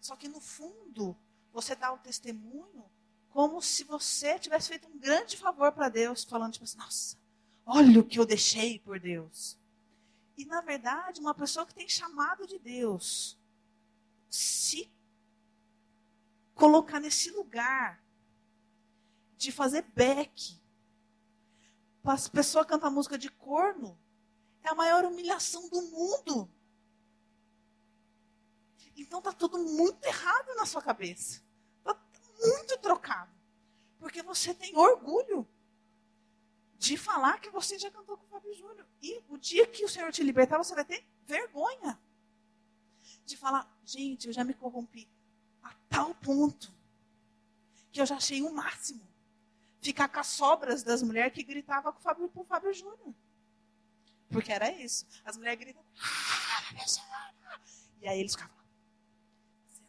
Só que no fundo, você dá o testemunho como se você tivesse feito um grande favor para Deus, falando tipo assim, nossa, Olha o que eu deixei por Deus. E, na verdade, uma pessoa que tem chamado de Deus, se colocar nesse lugar de fazer beck, para as pessoas cantar música de corno, é a maior humilhação do mundo. Então está tudo muito errado na sua cabeça. Está muito trocado. Porque você tem orgulho de falar que você já cantou com o Fábio Júnior. E o dia que o Senhor te libertar, você vai ter vergonha de falar, gente, eu já me corrompi a tal ponto que eu já achei o máximo ficar com as sobras das mulheres que gritavam com o Fábio, com o Fábio Júnior. Porque era isso. As mulheres gritam, ah, e aí eles ficavam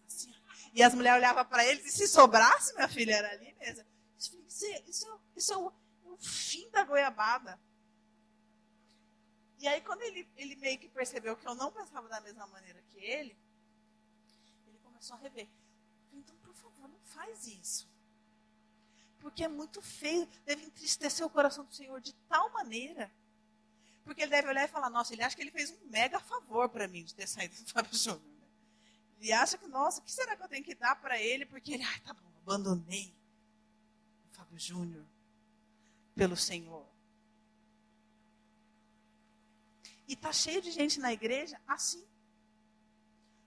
assim, e as mulheres olhavam para eles e se sobrasse, minha filha, era ali mesmo. Isso, isso, isso, é fim da goiabada. E aí, quando ele, ele meio que percebeu que eu não pensava da mesma maneira que ele, ele começou a rever. Então, por favor, não faz isso. Porque é muito feio, deve entristecer o coração do Senhor de tal maneira. Porque ele deve olhar e falar: Nossa, ele acha que ele fez um mega favor para mim de ter saído do Fábio Júnior. Né? Ele acha que, nossa, o que será que eu tenho que dar para ele? Porque ele, ai, tá bom, abandonei o Fábio Júnior pelo Senhor. E está cheio de gente na igreja assim.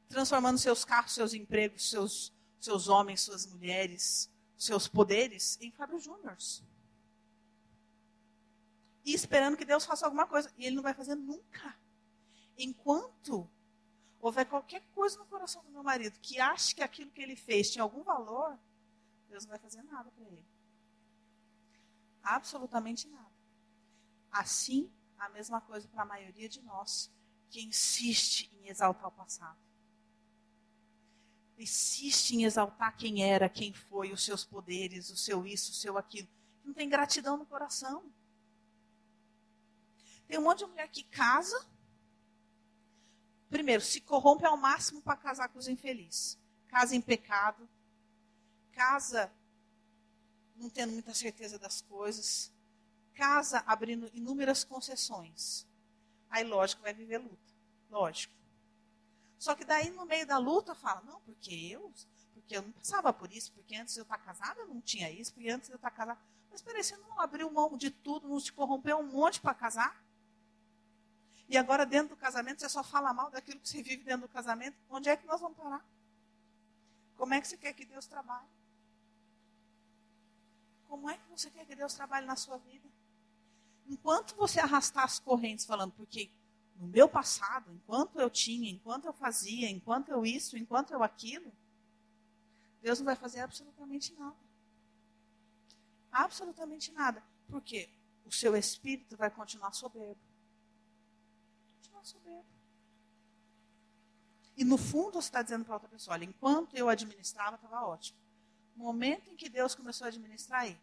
Transformando seus carros, seus empregos, seus, seus homens, suas mulheres, seus poderes em Fábio Júnior. E esperando que Deus faça alguma coisa. E ele não vai fazer nunca. Enquanto houver qualquer coisa no coração do meu marido que ache que aquilo que ele fez tinha algum valor, Deus não vai fazer nada para ele. Absolutamente nada. Assim, a mesma coisa para a maioria de nós que insiste em exaltar o passado. Insiste em exaltar quem era, quem foi, os seus poderes, o seu isso, o seu aquilo. Não tem gratidão no coração. Tem um monte de mulher que casa. Primeiro, se corrompe ao máximo para casar com os infelizes. Casa em pecado. Casa não tendo muita certeza das coisas, casa abrindo inúmeras concessões Aí, lógico, vai viver luta. Lógico. Só que daí, no meio da luta, fala, não, porque eu, porque eu não passava por isso, porque antes de eu estar casada eu não tinha isso, porque antes de eu estar casada. Mas peraí, você não abriu mão de tudo, não se corrompeu um monte para casar? E agora, dentro do casamento, você só fala mal daquilo que você vive dentro do casamento. Onde é que nós vamos parar? Como é que você quer que Deus trabalhe? Como é que você quer que Deus trabalhe na sua vida? Enquanto você arrastar as correntes falando, porque no meu passado, enquanto eu tinha, enquanto eu fazia, enquanto eu isso, enquanto eu aquilo, Deus não vai fazer absolutamente nada. Absolutamente nada. Porque o seu espírito vai continuar soberbo. Continuar soberbo. E no fundo você está dizendo para outra pessoa, olha, enquanto eu administrava, estava ótimo. No momento em que Deus começou a administrar aí,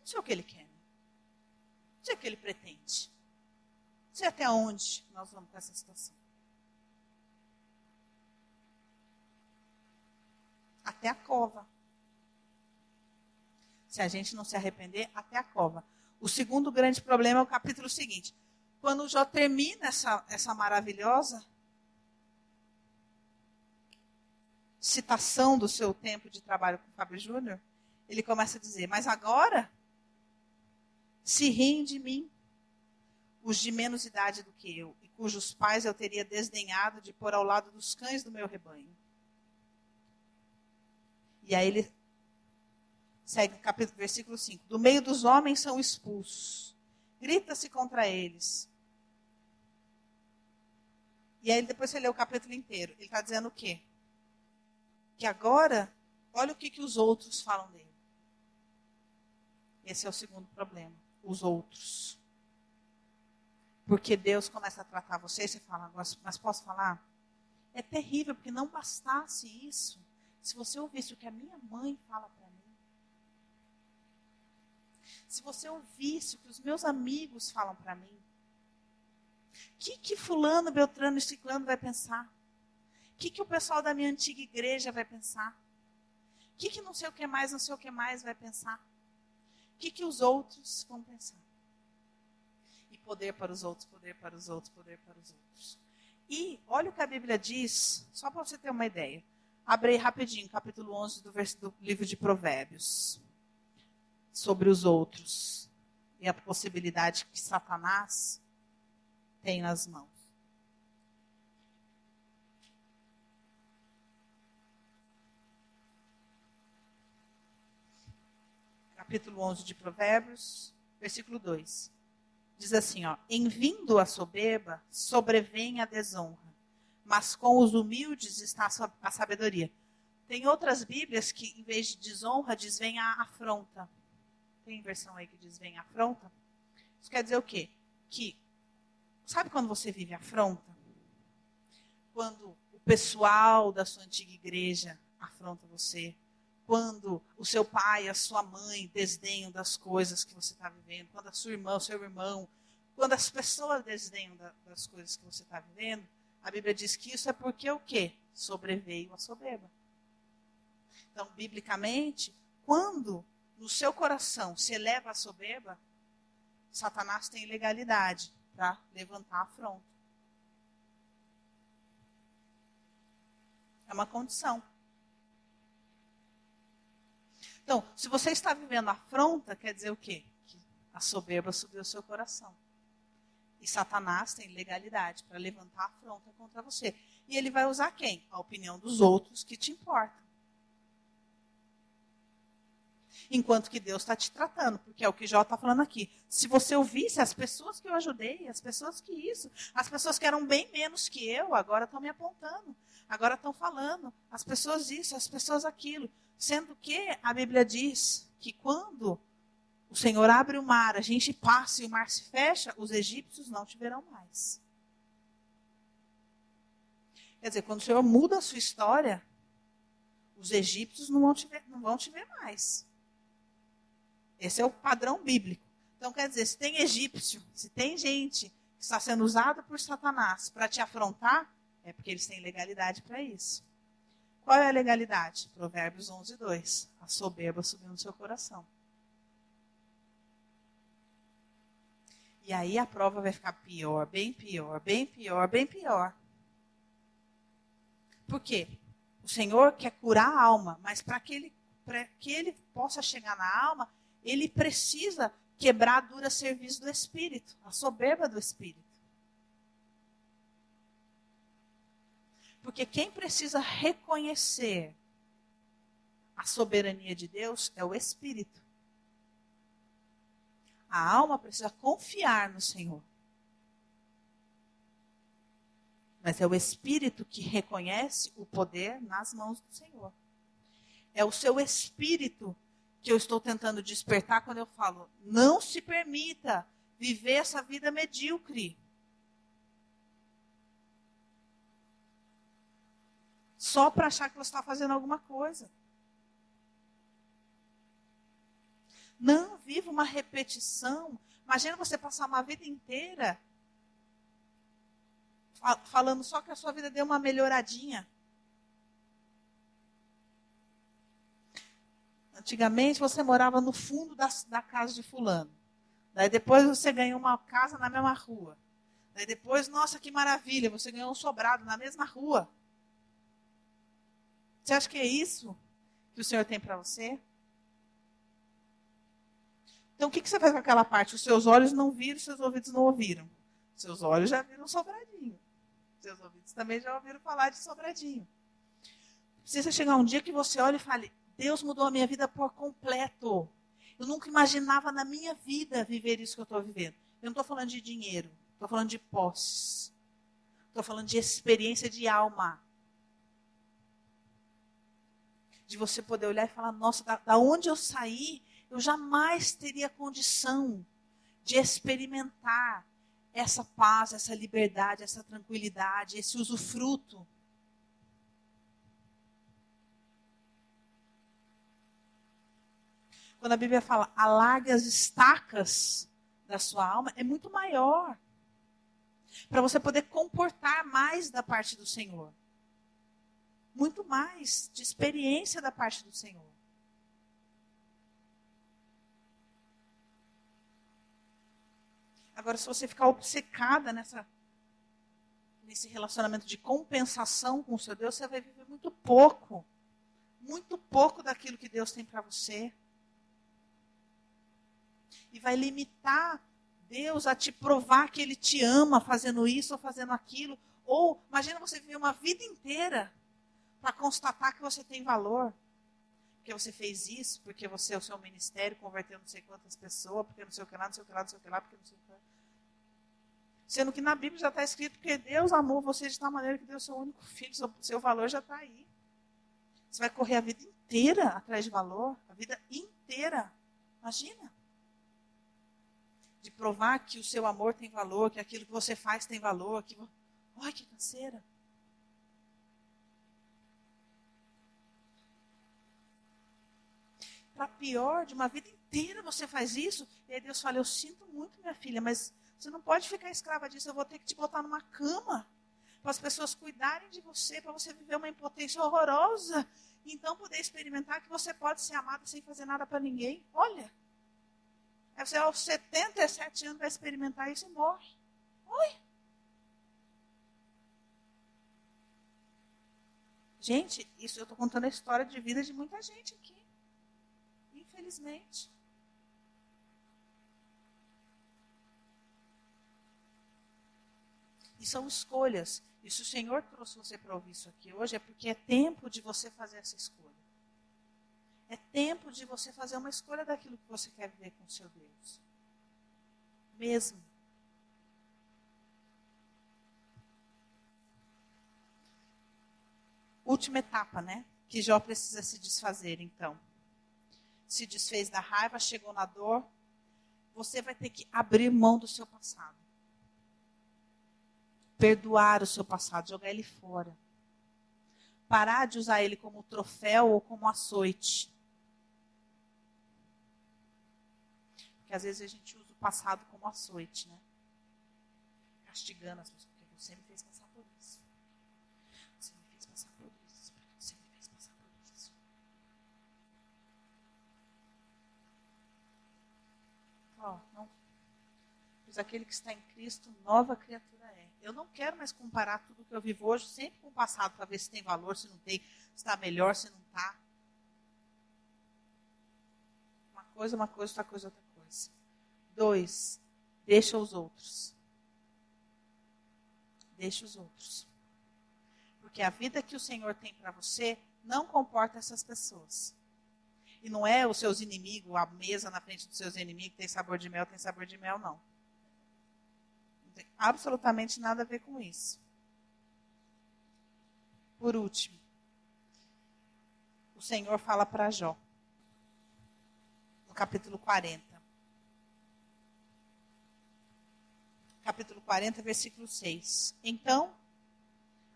não sei o que ele quer. Não sei o que ele pretende. Sei até onde nós vamos com essa situação. Até a cova. Se a gente não se arrepender, até a cova. O segundo grande problema é o capítulo seguinte. Quando Jó termina essa, essa maravilhosa citação do seu tempo de trabalho com o Fábio Júnior, ele começa a dizer: Mas agora se riem de mim os de menos idade do que eu, e cujos pais eu teria desdenhado de pôr ao lado dos cães do meu rebanho. E aí ele segue capítulo, versículo 5. Do meio dos homens são expulsos. Grita-se contra eles. E aí depois você lê o capítulo inteiro. Ele está dizendo o quê? Que agora, olha o que, que os outros falam dele. Esse é o segundo problema. Os outros. Porque Deus começa a tratar você e você fala, mas posso falar? É terrível, porque não bastasse isso. Se você ouvisse o que a minha mãe fala para mim, se você ouvisse o que os meus amigos falam para mim, o que, que fulano, Beltrano e Ciclano vai pensar? O que, que o pessoal da minha antiga igreja vai pensar? O que, que não sei o que mais, não sei o que mais vai pensar? O que, que os outros vão pensar? Poder para os outros, poder para os outros, poder para os outros. E olha o que a Bíblia diz, só para você ter uma ideia. Abre rapidinho, capítulo 11 do, do livro de Provérbios. Sobre os outros. E a possibilidade que Satanás tem nas mãos. Capítulo 11 de Provérbios, versículo 2 diz assim, ó, em vindo a soberba, sobrevém a desonra, mas com os humildes está a sabedoria. Tem outras Bíblias que, em vez de desonra, diz vem a afronta. Tem versão aí que diz vem a afronta? Isso quer dizer o quê? Que, sabe quando você vive afronta? Quando o pessoal da sua antiga igreja afronta você, quando o seu pai, a sua mãe desdenham das coisas que você está vivendo, quando a sua irmã, o seu irmão, quando as pessoas desdenham das coisas que você está vivendo, a Bíblia diz que isso é porque o quê? Sobreveio a soberba. Então, biblicamente, quando no seu coração se eleva a soberba, Satanás tem legalidade para levantar a afronta. É uma condição. Então, se você está vivendo afronta, quer dizer o quê? Que a soberba subiu ao seu coração. E Satanás tem legalidade para levantar afronta contra você. E ele vai usar quem? A opinião dos outros que te importam. Enquanto que Deus está te tratando, porque é o que Jó está falando aqui. Se você ouvisse as pessoas que eu ajudei, as pessoas que isso, as pessoas que eram bem menos que eu, agora estão me apontando, agora estão falando, as pessoas isso, as pessoas aquilo. Sendo que a Bíblia diz que quando o Senhor abre o mar, a gente passa e o mar se fecha, os egípcios não te verão mais. Quer dizer, quando o Senhor muda a sua história, os egípcios não vão te ver, não vão te ver mais. Esse é o padrão bíblico. Então, quer dizer, se tem egípcio, se tem gente que está sendo usada por Satanás para te afrontar, é porque eles têm legalidade para isso. Qual é a legalidade? Provérbios 11, 2. A soberba subiu no seu coração. E aí a prova vai ficar pior, bem pior, bem pior, bem pior. Por quê? O Senhor quer curar a alma, mas para que ele, que ele possa chegar na alma, ele precisa quebrar a dura serviço do espírito, a soberba do espírito. Porque quem precisa reconhecer a soberania de Deus é o espírito. A alma precisa confiar no Senhor. Mas é o espírito que reconhece o poder nas mãos do Senhor. É o seu espírito que eu estou tentando despertar quando eu falo: não se permita viver essa vida medíocre. Só para achar que você está fazendo alguma coisa. Não viva uma repetição. Imagina você passar uma vida inteira falando só que a sua vida deu uma melhoradinha. Antigamente você morava no fundo da, da casa de fulano. Daí depois você ganhou uma casa na mesma rua. Daí depois, nossa, que maravilha, você ganhou um sobrado na mesma rua. Você acha que é isso que o Senhor tem para você? Então o que, que você faz com aquela parte? Os seus olhos não viram, os seus ouvidos não ouviram. Os seus olhos já viram sobradinho. Os seus ouvidos também já ouviram falar de sobradinho. Precisa chegar um dia que você olhe e fale: Deus mudou a minha vida por completo. Eu nunca imaginava na minha vida viver isso que eu estou vivendo. Eu não estou falando de dinheiro, estou falando de posse. Estou falando de experiência de alma. De você poder olhar e falar: nossa, da, da onde eu saí, eu jamais teria condição de experimentar essa paz, essa liberdade, essa tranquilidade, esse usufruto quando a Bíblia fala alargue as estacas da sua alma, é muito maior. Para você poder comportar mais da parte do Senhor. Muito mais de experiência da parte do Senhor. Agora, se você ficar obcecada nessa, nesse relacionamento de compensação com o seu Deus, você vai viver muito pouco. Muito pouco daquilo que Deus tem para você e vai limitar Deus a te provar que Ele te ama fazendo isso ou fazendo aquilo. Ou, imagina você viver uma vida inteira para constatar que você tem valor. Porque você fez isso, porque você, o seu ministério, converteu não sei quantas pessoas, porque não sei o que lá, não sei o que lá, não sei o que lá, porque não sei o que lá. Sendo que na Bíblia já está escrito que Deus amou você de tal maneira que deu seu único filho, seu, seu valor já está aí. Você vai correr a vida inteira atrás de valor, a vida inteira. Imagina de provar que o seu amor tem valor, que aquilo que você faz tem valor. Que... Olha que canseira. Para pior, de uma vida inteira você faz isso, e aí Deus fala: Eu sinto muito, minha filha, mas você não pode ficar escrava disso, eu vou ter que te botar numa cama para as pessoas cuidarem de você, para você viver uma impotência horrorosa, e então poder experimentar que você pode ser amada sem fazer nada para ninguém. Olha. Aí você, aos 77 anos, vai experimentar isso e morre. Oi. Gente, isso eu estou contando a história de vida de muita gente aqui. Infelizmente. E são escolhas. E se o Senhor trouxe você para ouvir isso aqui hoje, é porque é tempo de você fazer essa escolha. É tempo de você fazer uma escolha daquilo que você quer viver com o seu Deus. Mesmo. Última etapa, né? Que Jó precisa se desfazer, então. Se desfez da raiva, chegou na dor. Você vai ter que abrir mão do seu passado. Perdoar o seu passado, jogar ele fora. Parar de usar ele como troféu ou como açoite Porque às vezes a gente usa o passado como açoite, né? Castigando as pessoas, porque você me fez passar por isso. Você me fez passar por isso, porque você me fez passar por isso. Ó, não. pois aquele que está em Cristo, nova criatura é. Eu não quero mais comparar tudo que eu vivo hoje sempre com o passado para ver se tem valor, se não tem, se está melhor, se não está. Uma coisa, uma coisa, outra coisa, outra coisa. Dois, deixa os outros. Deixa os outros. Porque a vida que o Senhor tem para você não comporta essas pessoas. E não é os seus inimigos, a mesa na frente dos seus inimigos tem sabor de mel, tem sabor de mel, não. Não tem absolutamente nada a ver com isso. Por último, o Senhor fala para Jó, no capítulo 40. Capítulo 40, versículo 6. Então,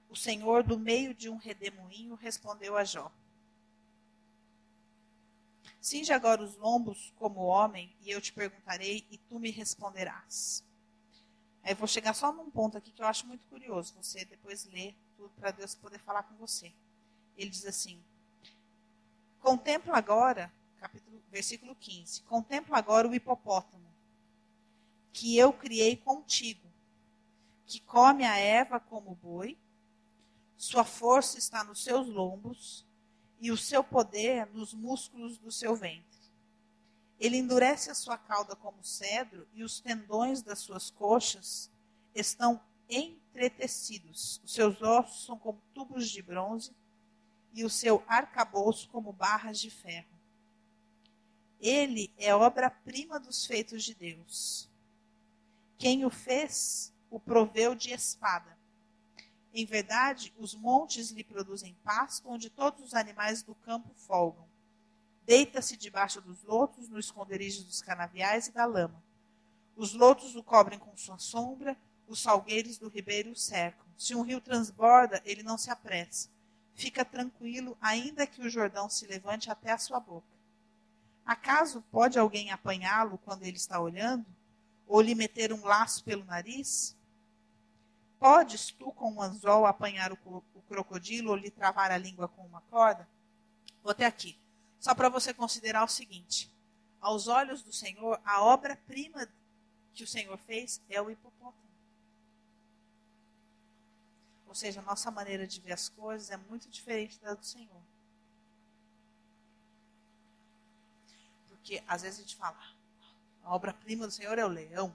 o Senhor, do meio de um redemoinho, respondeu a Jó: Cinge agora os lombos como homem, e eu te perguntarei, e tu me responderás. Aí eu vou chegar só num ponto aqui que eu acho muito curioso. Você depois lê tudo para Deus poder falar com você. Ele diz assim: Contempla agora, capítulo, versículo 15: Contempla agora o hipopótamo, que eu criei contigo, que come a Eva como boi, sua força está nos seus lombos, e o seu poder nos músculos do seu ventre. Ele endurece a sua cauda como cedro e os tendões das suas coxas estão entretecidos. Os seus ossos são como tubos de bronze e o seu arcabouço como barras de ferro. Ele é obra-prima dos feitos de Deus. Quem o fez, o proveu de espada em verdade, os montes lhe produzem pasto, onde todos os animais do campo folgam. Deita-se debaixo dos lotos, no esconderijo dos canaviais e da lama. Os lotos o cobrem com sua sombra, os salgueiros do ribeiro o cercam. Se um rio transborda, ele não se apressa. Fica tranquilo, ainda que o Jordão se levante até a sua boca. Acaso pode alguém apanhá-lo quando ele está olhando? Ou lhe meter um laço pelo nariz? Podes tu, com um anzol, apanhar o, o crocodilo ou lhe travar a língua com uma corda? Vou até aqui. Só para você considerar o seguinte: aos olhos do Senhor, a obra-prima que o Senhor fez é o hipopótamo. Ou seja, a nossa maneira de ver as coisas é muito diferente da do Senhor. Porque às vezes a gente fala, a obra-prima do Senhor é o leão.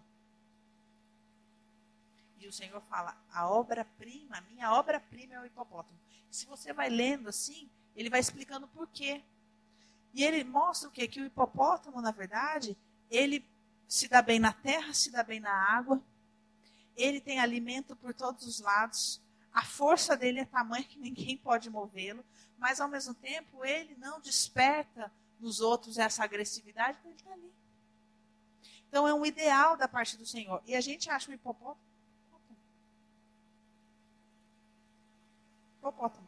E o Senhor fala: a obra-prima, a minha obra-prima é o hipopótamo. Se você vai lendo assim, ele vai explicando por quê. E ele mostra o quê? Que o hipopótamo, na verdade, ele se dá bem na terra, se dá bem na água. Ele tem alimento por todos os lados. A força dele é tamanha que ninguém pode movê-lo. Mas, ao mesmo tempo, ele não desperta nos outros essa agressividade, porque ele está ali. Então, é um ideal da parte do Senhor. E a gente acha o hipopótamo hipopótamo.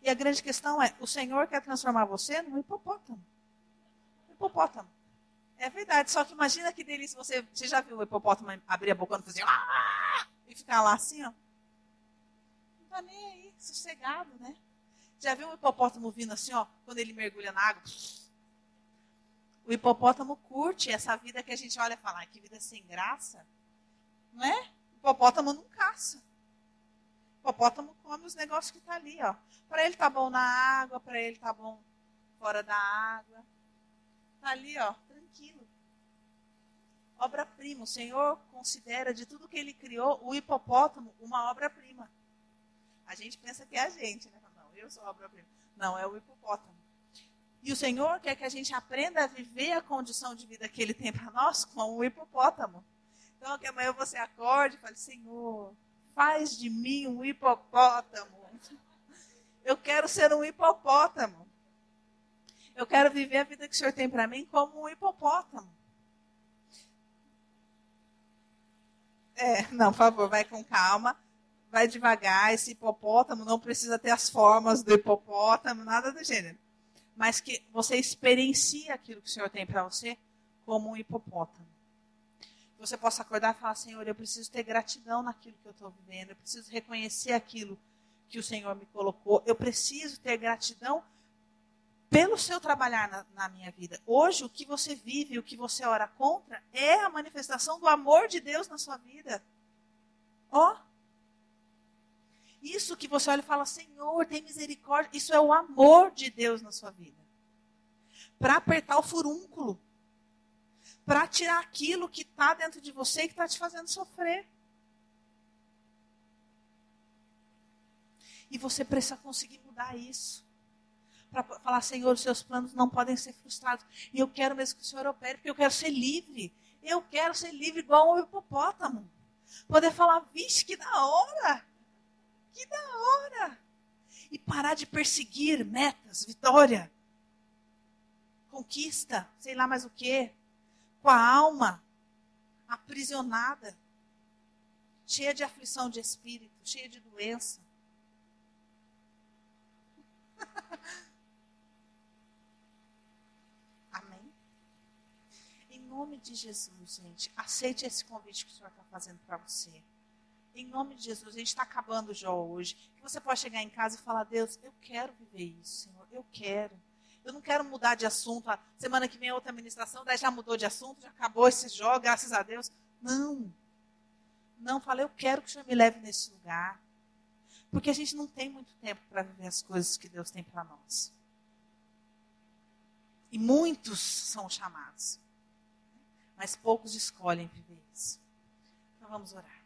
E a grande questão é: o Senhor quer transformar você num hipopótamo. Hipopótamo. É verdade, só que imagina que delícia você. Você já viu o hipopótamo abrir a boca e fazer. Ah! E ficar lá assim, ó? Não tá nem aí, sossegado, né? Já viu um hipopótamo vindo assim, ó, quando ele mergulha na água? O hipopótamo curte essa vida que a gente olha e fala, que vida sem graça. Não é? O hipopótamo não caça hipopótamo come os negócios que está ali, ó. Para ele tá bom na água, para ele tá bom fora da água. Tá ali, ó, tranquilo. Obra-prima. O Senhor considera de tudo que ele criou o hipopótamo uma obra-prima. A gente pensa que é a gente, né? Não, eu sou obra-prima. Não, é o hipopótamo. E o Senhor quer que a gente aprenda a viver a condição de vida que Ele tem para nós com o hipopótamo. Então, que amanhã você acorde e fale, Senhor, Faz de mim um hipopótamo. Eu quero ser um hipopótamo. Eu quero viver a vida que o Senhor tem para mim como um hipopótamo. É, não, por favor, vai com calma. Vai devagar. Esse hipopótamo não precisa ter as formas do hipopótamo, nada do gênero. Mas que você experiencie aquilo que o Senhor tem para você como um hipopótamo você possa acordar e falar: Senhor, eu preciso ter gratidão naquilo que eu estou vivendo, eu preciso reconhecer aquilo que o Senhor me colocou, eu preciso ter gratidão pelo seu trabalhar na, na, minha vida. Hoje, o que você vive, o que você ora contra, é a manifestação do amor de Deus na sua vida. Ó. Oh. Isso que você olha e fala, Senhor, tem misericórdia. Isso é o amor de Deus na sua vida. Para apertar o furúnculo. Para tirar aquilo que está dentro de você e que está te fazendo sofrer. E você precisa conseguir mudar isso. Para falar, Senhor, os seus planos não podem ser frustrados. E eu quero mesmo que o Senhor opere, porque eu quero ser livre. Eu quero ser livre igual um hipopótamo. Poder falar, vixe, que da hora! Que da hora! E parar de perseguir metas, vitória, conquista, sei lá mais o quê, com a alma aprisionada, cheia de aflição de espírito, cheia de doença. <laughs> Amém? Em nome de Jesus, gente, aceite esse convite que o Senhor está fazendo para você. Em nome de Jesus, a gente está acabando já hoje. Que você pode chegar em casa e falar: Deus, eu quero viver isso, Senhor, eu quero. Eu não quero mudar de assunto. A semana que vem é outra administração, daí já mudou de assunto, já acabou esse jogo, graças a Deus. Não. Não, falei, eu quero que o Senhor me leve nesse lugar. Porque a gente não tem muito tempo para viver as coisas que Deus tem para nós. E muitos são chamados. Mas poucos escolhem viver isso. Então vamos orar.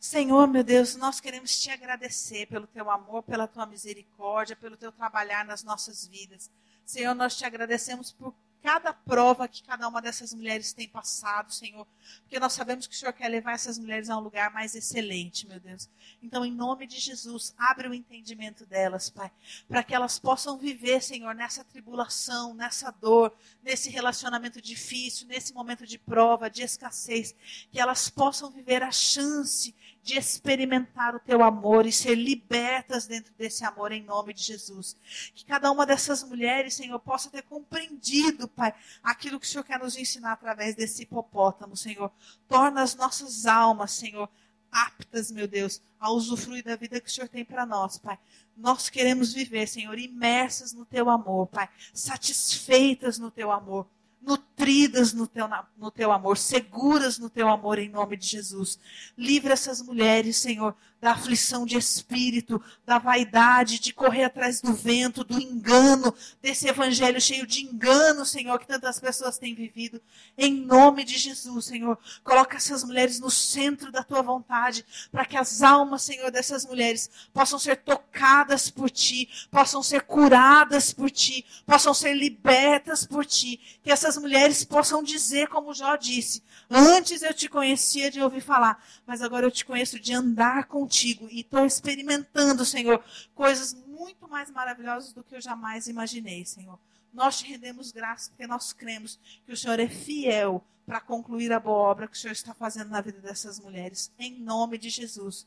Senhor, meu Deus, nós queremos te agradecer pelo teu amor, pela tua misericórdia, pelo teu trabalhar nas nossas vidas. Senhor, nós te agradecemos por cada prova que cada uma dessas mulheres tem passado, Senhor, porque nós sabemos que o Senhor quer levar essas mulheres a um lugar mais excelente, meu Deus. Então, em nome de Jesus, abre o entendimento delas, Pai, para que elas possam viver, Senhor, nessa tribulação, nessa dor, nesse relacionamento difícil, nesse momento de prova, de escassez, que elas possam viver a chance de experimentar o teu amor e ser libertas dentro desse amor em nome de Jesus. Que cada uma dessas mulheres, Senhor, possa ter compreendido, Pai, aquilo que o Senhor quer nos ensinar através desse hipopótamo, Senhor. Torna as nossas almas, Senhor, aptas, meu Deus, a usufruir da vida que o Senhor tem para nós, Pai. Nós queremos viver, Senhor, imersas no teu amor, Pai, satisfeitas no teu amor nutridas no teu, no teu amor, seguras no teu amor, em nome de Jesus. Livra essas mulheres, Senhor, da aflição de espírito, da vaidade, de correr atrás do vento, do engano, desse evangelho cheio de engano, Senhor, que tantas pessoas têm vivido. Em nome de Jesus, Senhor, coloca essas mulheres no centro da tua vontade, para que as almas, Senhor, dessas mulheres possam ser tocadas por ti, possam ser curadas por ti, possam ser libertas por ti, que essas mulheres possam dizer, como Jó disse: Antes eu te conhecia de ouvir falar, mas agora eu te conheço de andar contigo e estou experimentando, Senhor, coisas muito mais maravilhosas do que eu jamais imaginei, Senhor. Nós te rendemos graças porque nós cremos que o Senhor é fiel para concluir a boa obra que o Senhor está fazendo na vida dessas mulheres. Em nome de Jesus.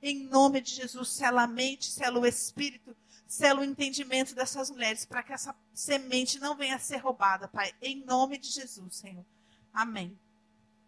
Em nome de Jesus, sela a mente, sela o espírito sela o entendimento dessas mulheres, para que essa semente não venha a ser roubada, Pai. Em nome de Jesus, Senhor. Amém.